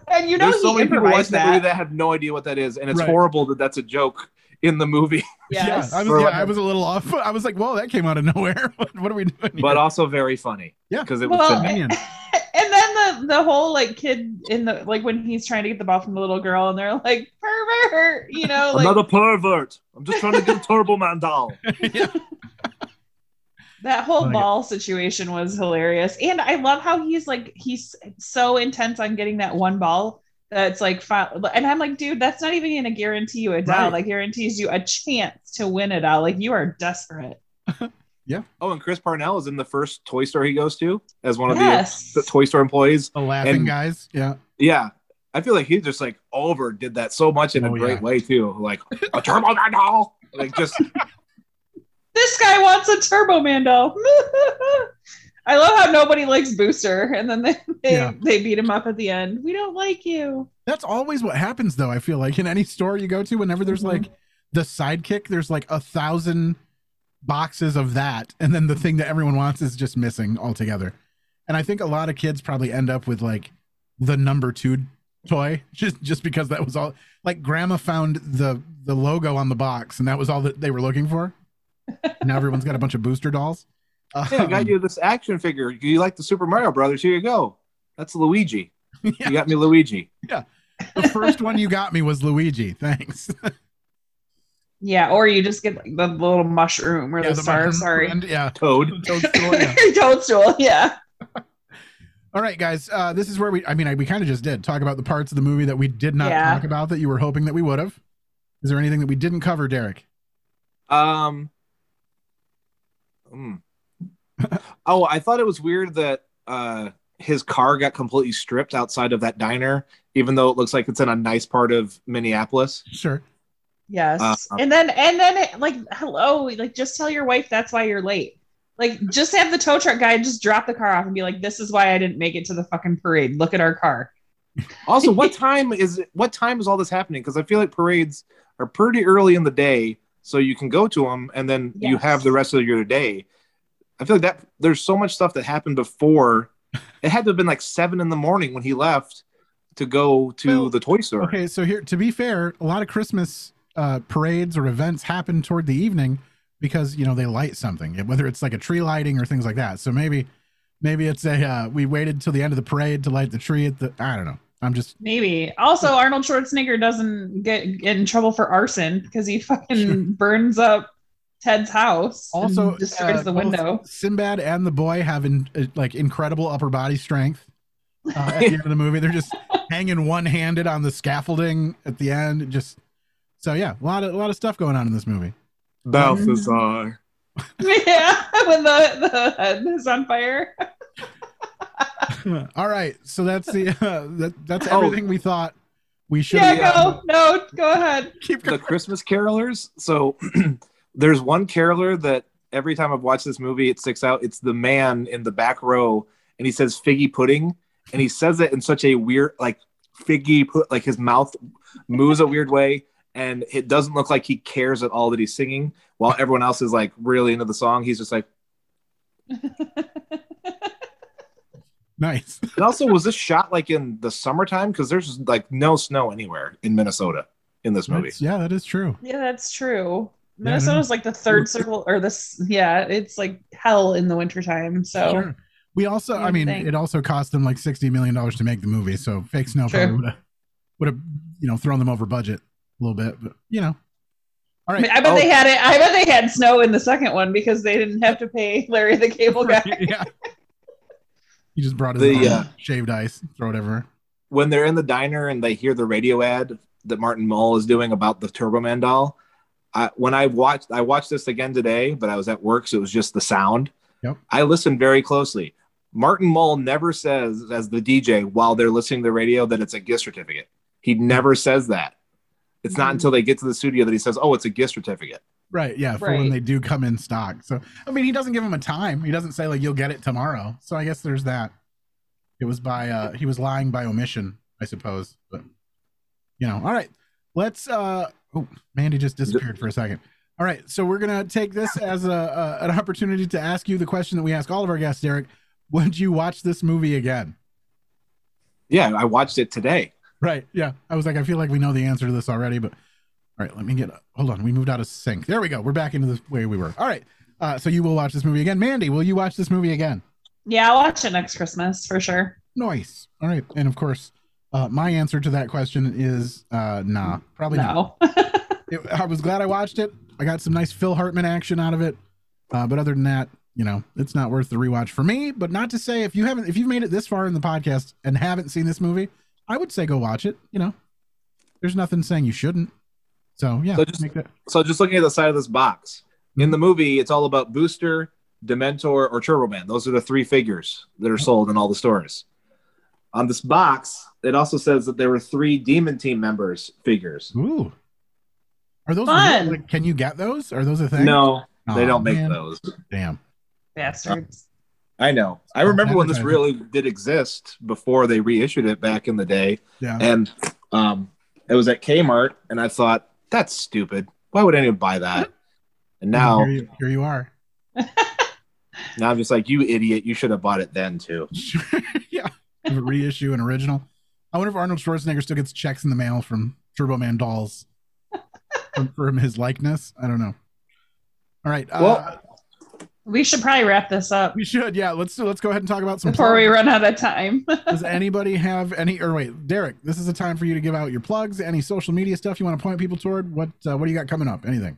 And you know There's so many people watching that movie that. that have no idea what that is, and it's Right. horrible that that's a joke in the movie, Yes. Yeah, I was, yeah, like- I was a little off. I was like, whoa, that came out of nowhere. what, what are we doing? but also very funny. Yeah. because it was Well, Sinbad. Convenient. And then the the whole like kid in the like when he's trying to get the ball from the little girl and they're like pervert, you know, like Another pervert. I'm just trying to get a Turbo Man doll. that whole oh Like it. ball situation was hilarious. And I love how he's like he's so intense on getting that one ball that's like fi- and I'm like, dude, that's not even gonna guarantee you a doll. Right. That guarantees you a chance to win a doll. Like you are desperate. Yeah. Oh, and Chris Parnell is in the first Toy Store he goes to as one of Yes. the, the Toy Store employees. The laughing And- guys. Yeah. Yeah. I feel like he just like overdid that so much in a Oh, great yeah. way too. Like a Turbo Man doll. Like just This guy wants a Turbo Man doll. I love how nobody likes Booster, and then they they, Yeah. they beat him up at the end. We don't like you. That's always what happens, though. I feel like in any store you go to, whenever there's mm-hmm. like the sidekick, there's like a thousand boxes of that, and then the thing that everyone wants is just missing altogether. And I think a lot of kids probably end up with like the number two toy, just just because that was all. Like Grandma found the the logo on the box, and that was all that they were looking for. now everyone's got a bunch of booster dolls. Hey, I got Um, you this action figure. You like the Super Mario Brothers? Here you go. That's Luigi. You got me Luigi. Yeah. The first one you got me was Luigi. Thanks. Yeah, or you just get like, the little mushroom or Yeah, the, the star. mushroom Sorry, friend, yeah. Toad. Toadstool, yeah. toadstool. Yeah. All right, guys. Uh, this is where we, I mean, I, we kind of just did talk about the parts of the movie that we did not Yeah. talk about that you were hoping that we would have. Is there anything that we didn't cover, Derek? Um. hmm. oh, I thought it was weird that uh, his car got completely stripped outside of that diner, even though it looks like it's in a nice part of Minneapolis. Sure. Yes. Uh, and then and then it, like hello, like just tell your wife that's why you're late. Like just have the tow truck guy just drop the car off and be like, "This is why I didn't make it to the fucking parade. Look at our car." Also, what time is it? What time is all this happening? Because I feel like parades are pretty early in the day, so you can go to them, and then you have the rest of your day. I feel like that there's so much stuff that happened before. It had to have been like seven in the morning when he left to go to Well, the toy store. Okay, so here to be fair, a lot of Christmas uh, parades or events happen toward the evening because you know they light something, whether it's like a tree lighting or things like that. So maybe, maybe it's a uh, we waited till the end of the parade to light the tree at the. I don't know. I'm just Maybe. Also, Arnold Schwarzenegger doesn't get, get in trouble for arson because he fucking burns up Ted's house. and also destroys uh, the window. Sinbad and the boy have in, uh, like incredible upper body strength. Uh, at the end of the movie, they're just hanging one handed on the scaffolding at the end. Just so yeah, a lot of a lot of stuff going on in this movie. Balthazar. yeah, when the, the head is on fire. All right, so that's the uh, that, that's Oh. everything we thought we should. Yeah, go. No, go ahead. Keep the Christmas carolers. So there's one caroler that every time I've watched this movie, it sticks out. It's the man in the back row, and he says figgy pudding, and he says it in such a weird, like figgy put, like his mouth moves a weird way, and it doesn't look like he cares at all that he's singing, while everyone else is like really into the song. He's just like. Nice. And also, was this shot like in the summertime? Because there's like no snow anywhere in Minnesota in this movie. That's- yeah, that is true. Yeah, that's true. Yeah, Minnesota's like the third circle or this yeah, it's like hell in the wintertime. So Sure. We also, I mean, think. it also cost them like sixty million dollars to make the movie, so fake snow True. probably would have would have you know thrown them over budget a little bit, but you know. All right. I, mean. I bet Oh, they had it. I bet they had snow in the second one because they didn't have to pay Larry the Cable Guy. yeah. He just brought his The, own uh, shaved ice, throw it everywhere. when they're in the diner and they hear the radio ad that Martin Mull is doing about the Turbo Man doll, I, when I watched, I watched this again today, but I was at work, so it was just the sound. Yep. I listened very closely. Martin Mull never says, as the DJ, while they're listening to the radio, that it's a gift certificate. He never says that. It's not until they get to the studio that he says, "Oh, it's a gift certificate." Right, yeah, for when they do come in stock. So I mean, he doesn't give him a time. He doesn't say like you'll get it tomorrow. So I guess there's that. It was by uh he was lying by omission, I suppose. But you know, all right. Let's uh oh Mandy just disappeared for a second. All right, so we're gonna take this as a, a an opportunity to ask you the question that we ask all of our guests, Derek. Would you watch this movie again? Yeah, I watched it today. Right. Yeah. I was like, I feel like we know the answer to this already, but all right, let me get hold on. We moved out of sync. There we go. We're back into the way we were. All right. Uh, so you will watch this movie again. Mandy, will you watch this movie again? Yeah, I'll watch it next Christmas for sure. Nice. All right. And of course, uh, my answer to that question is uh, nah, probably not. It, I was glad I watched it. I got some nice Phil Hartman action out of it. Uh, but other than that, you know, it's not worth the rewatch for me. But not to say if you haven't, if you've made it this far in the podcast and haven't seen this movie, I would say go watch it. You know, there's nothing saying you shouldn't. So yeah, So just- make that. So just looking at the side of this box, in the movie, it's all about Booster, Dementor, or Turbo Man. Those are the three figures that are sold in all the stores. On this box, it also says that there were three Demon Team members figures. Ooh. Are those Fun. real? Like, can you get those? Are those a thing? No, they Aw, don't make those. Damn. Bastards. I know. I remember when this really did exist before they reissued it back in the day. Yeah. And um, it was at Kmart, and I thought, that's stupid. Why would anyone buy that? And now, here you, here you are. now I'm just like, you idiot. You should have bought it then, too. yeah. Reissue an original. I wonder if Arnold Schwarzenegger still gets checks in the mail from Turbo Man dolls from, from his likeness. I don't know. All right. Uh, We should probably wrap this up we should. Yeah. Let's let's go ahead and talk about some. before we run out of time. Does anybody have any? Or wait, Derek, this is a time for you to give out your plugs. Any social media stuff you want to point people toward? What uh, What do you got coming up? Anything?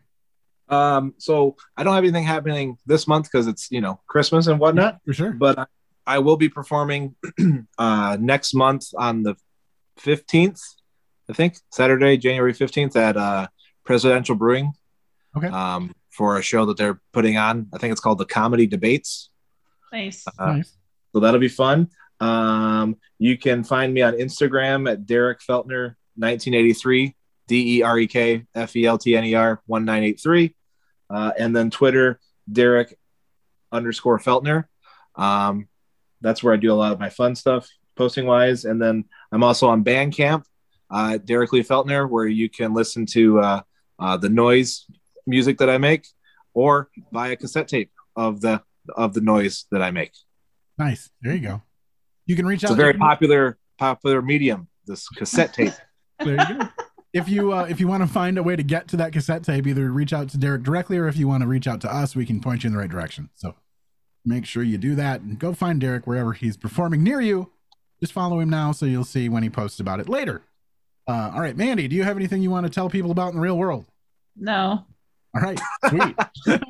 Um, so I don't have anything happening this month because it's you know Christmas and whatnot. For sure. But I, I will be performing uh, next month on the fifteenth, I think Saturday, January fifteenth at uh, Presidential Brewing. Okay. Um, for a show that they're putting on. I think it's called the Comedy Debates. nice. Uh, nice. So that'll be fun. Um, you can find me on Instagram at Derek Feltner 1983, D E R E K F E L T N E R 1983. Uh, and then Twitter, Derek underscore Feltner. Um, that's where I do a lot of my fun stuff posting wise. And then I'm also on Bandcamp, uh, Derek Lee Feltner, where you can listen to uh, uh, the noise music that I make, or buy a cassette tape of the of the noise that I make. Nice. There you go. You can reach It's out. It's a very popular popular medium. This cassette tape. There you go. If you uh, if you want to find a way to get to that cassette tape, either reach out to Derek directly, or if you want to reach out to us, we can point you in the right direction. So make sure you do that and go find Derek wherever he's performing near you. Just follow him now, so you'll see when he posts about it later. Uh, all right, Mandy, do you have anything you want to tell people about in the real world? No. All right, sweet.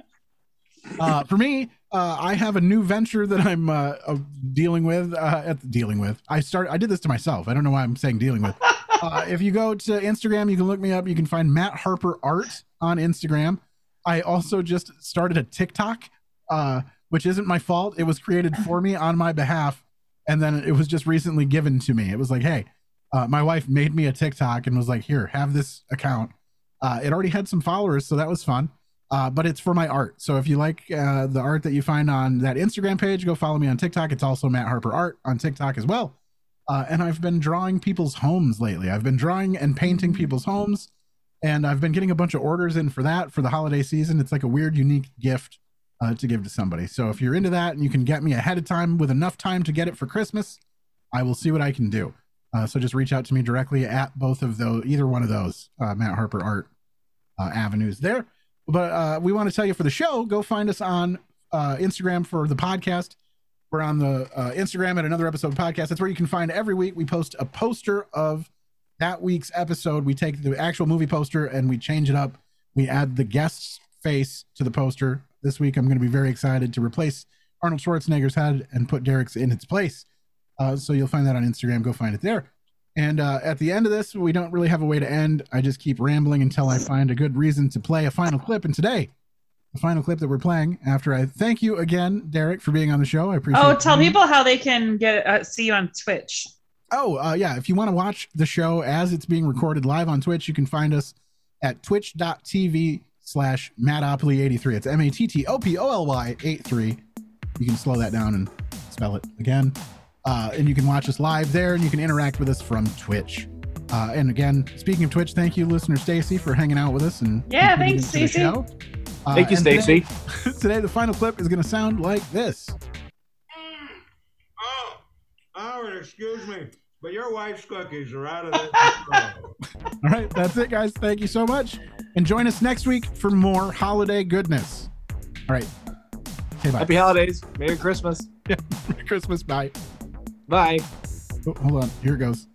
uh, for me, uh, I have a new venture that I'm uh, uh, dealing with. Uh, at dealing with, I start. I did this to myself. I don't know why I'm saying dealing with. Uh, if you go to Instagram, you can look me up. You can find Matt Harper Art on Instagram. I also just started a TikTok, uh, which isn't my fault. It was created for me on my behalf, and then it was just recently given to me. It was like, hey, uh, my wife made me a TikTok and was like, here, have this account. Uh, it already had some followers, so that was fun. Uh, but it's for my art. So if you like uh, the art that you find on that Instagram page, go follow me on TikTok. It's also Matt Harper Art on TikTok as well. Uh, and I've been drawing people's homes lately. I've been drawing and painting people's homes, and I've been getting a bunch of orders in for that for the holiday season. It's like a weird, unique gift uh, to give to somebody. So if you're into that and you can get me ahead of time with enough time to get it for Christmas, I will see what I can do. Uh, so just reach out to me directly at both of those, either one of those uh, Matt Harper Art uh, avenues there. But uh, we want to tell you for the show, go find us on uh, Instagram for the podcast. We're on the Instagram at another episode podcast. That's where you can find every week. We post a poster of that week's episode. We take the actual movie poster and we change it up. We add the guest's face to the poster. This week, I'm going to be very excited to replace Arnold Schwarzenegger's head and put Derek's in its place. Uh, so you'll find that on Instagram. Go find it there. And uh, at the end of this, we don't really have a way to end. I just keep rambling until I find a good reason to play a final clip. And today, the final clip that we're playing after I thank you again, Derek, for being on the show. I appreciate Oh, tell people how they can get uh, see you on Twitch. Oh, uh, yeah. If you want to watch the show as it's being recorded live on Twitch, you can find us at twitch.tv slash Mattopoly83. It's M A T T O P O L Y 83. You can slow that down and spell it again. Uh, and you can watch us live there and you can interact with us from Twitch. Uh, and again, speaking of Twitch, thank you, listener Stacy, for hanging out with us. And Yeah, thanks, to the Stacey. show. Uh, Thank you, and today- Stacy. Today, the final clip is going to sound like this. Oh, Howard, excuse me, but your wife's cookies are out of this. All right, that's it, guys. Thank you so much. And join us next week for more holiday goodness. All right. Bye. Happy holidays. Merry Christmas. Yeah, Merry Christmas. Bye. Bye. Oh, hold on. Here it goes.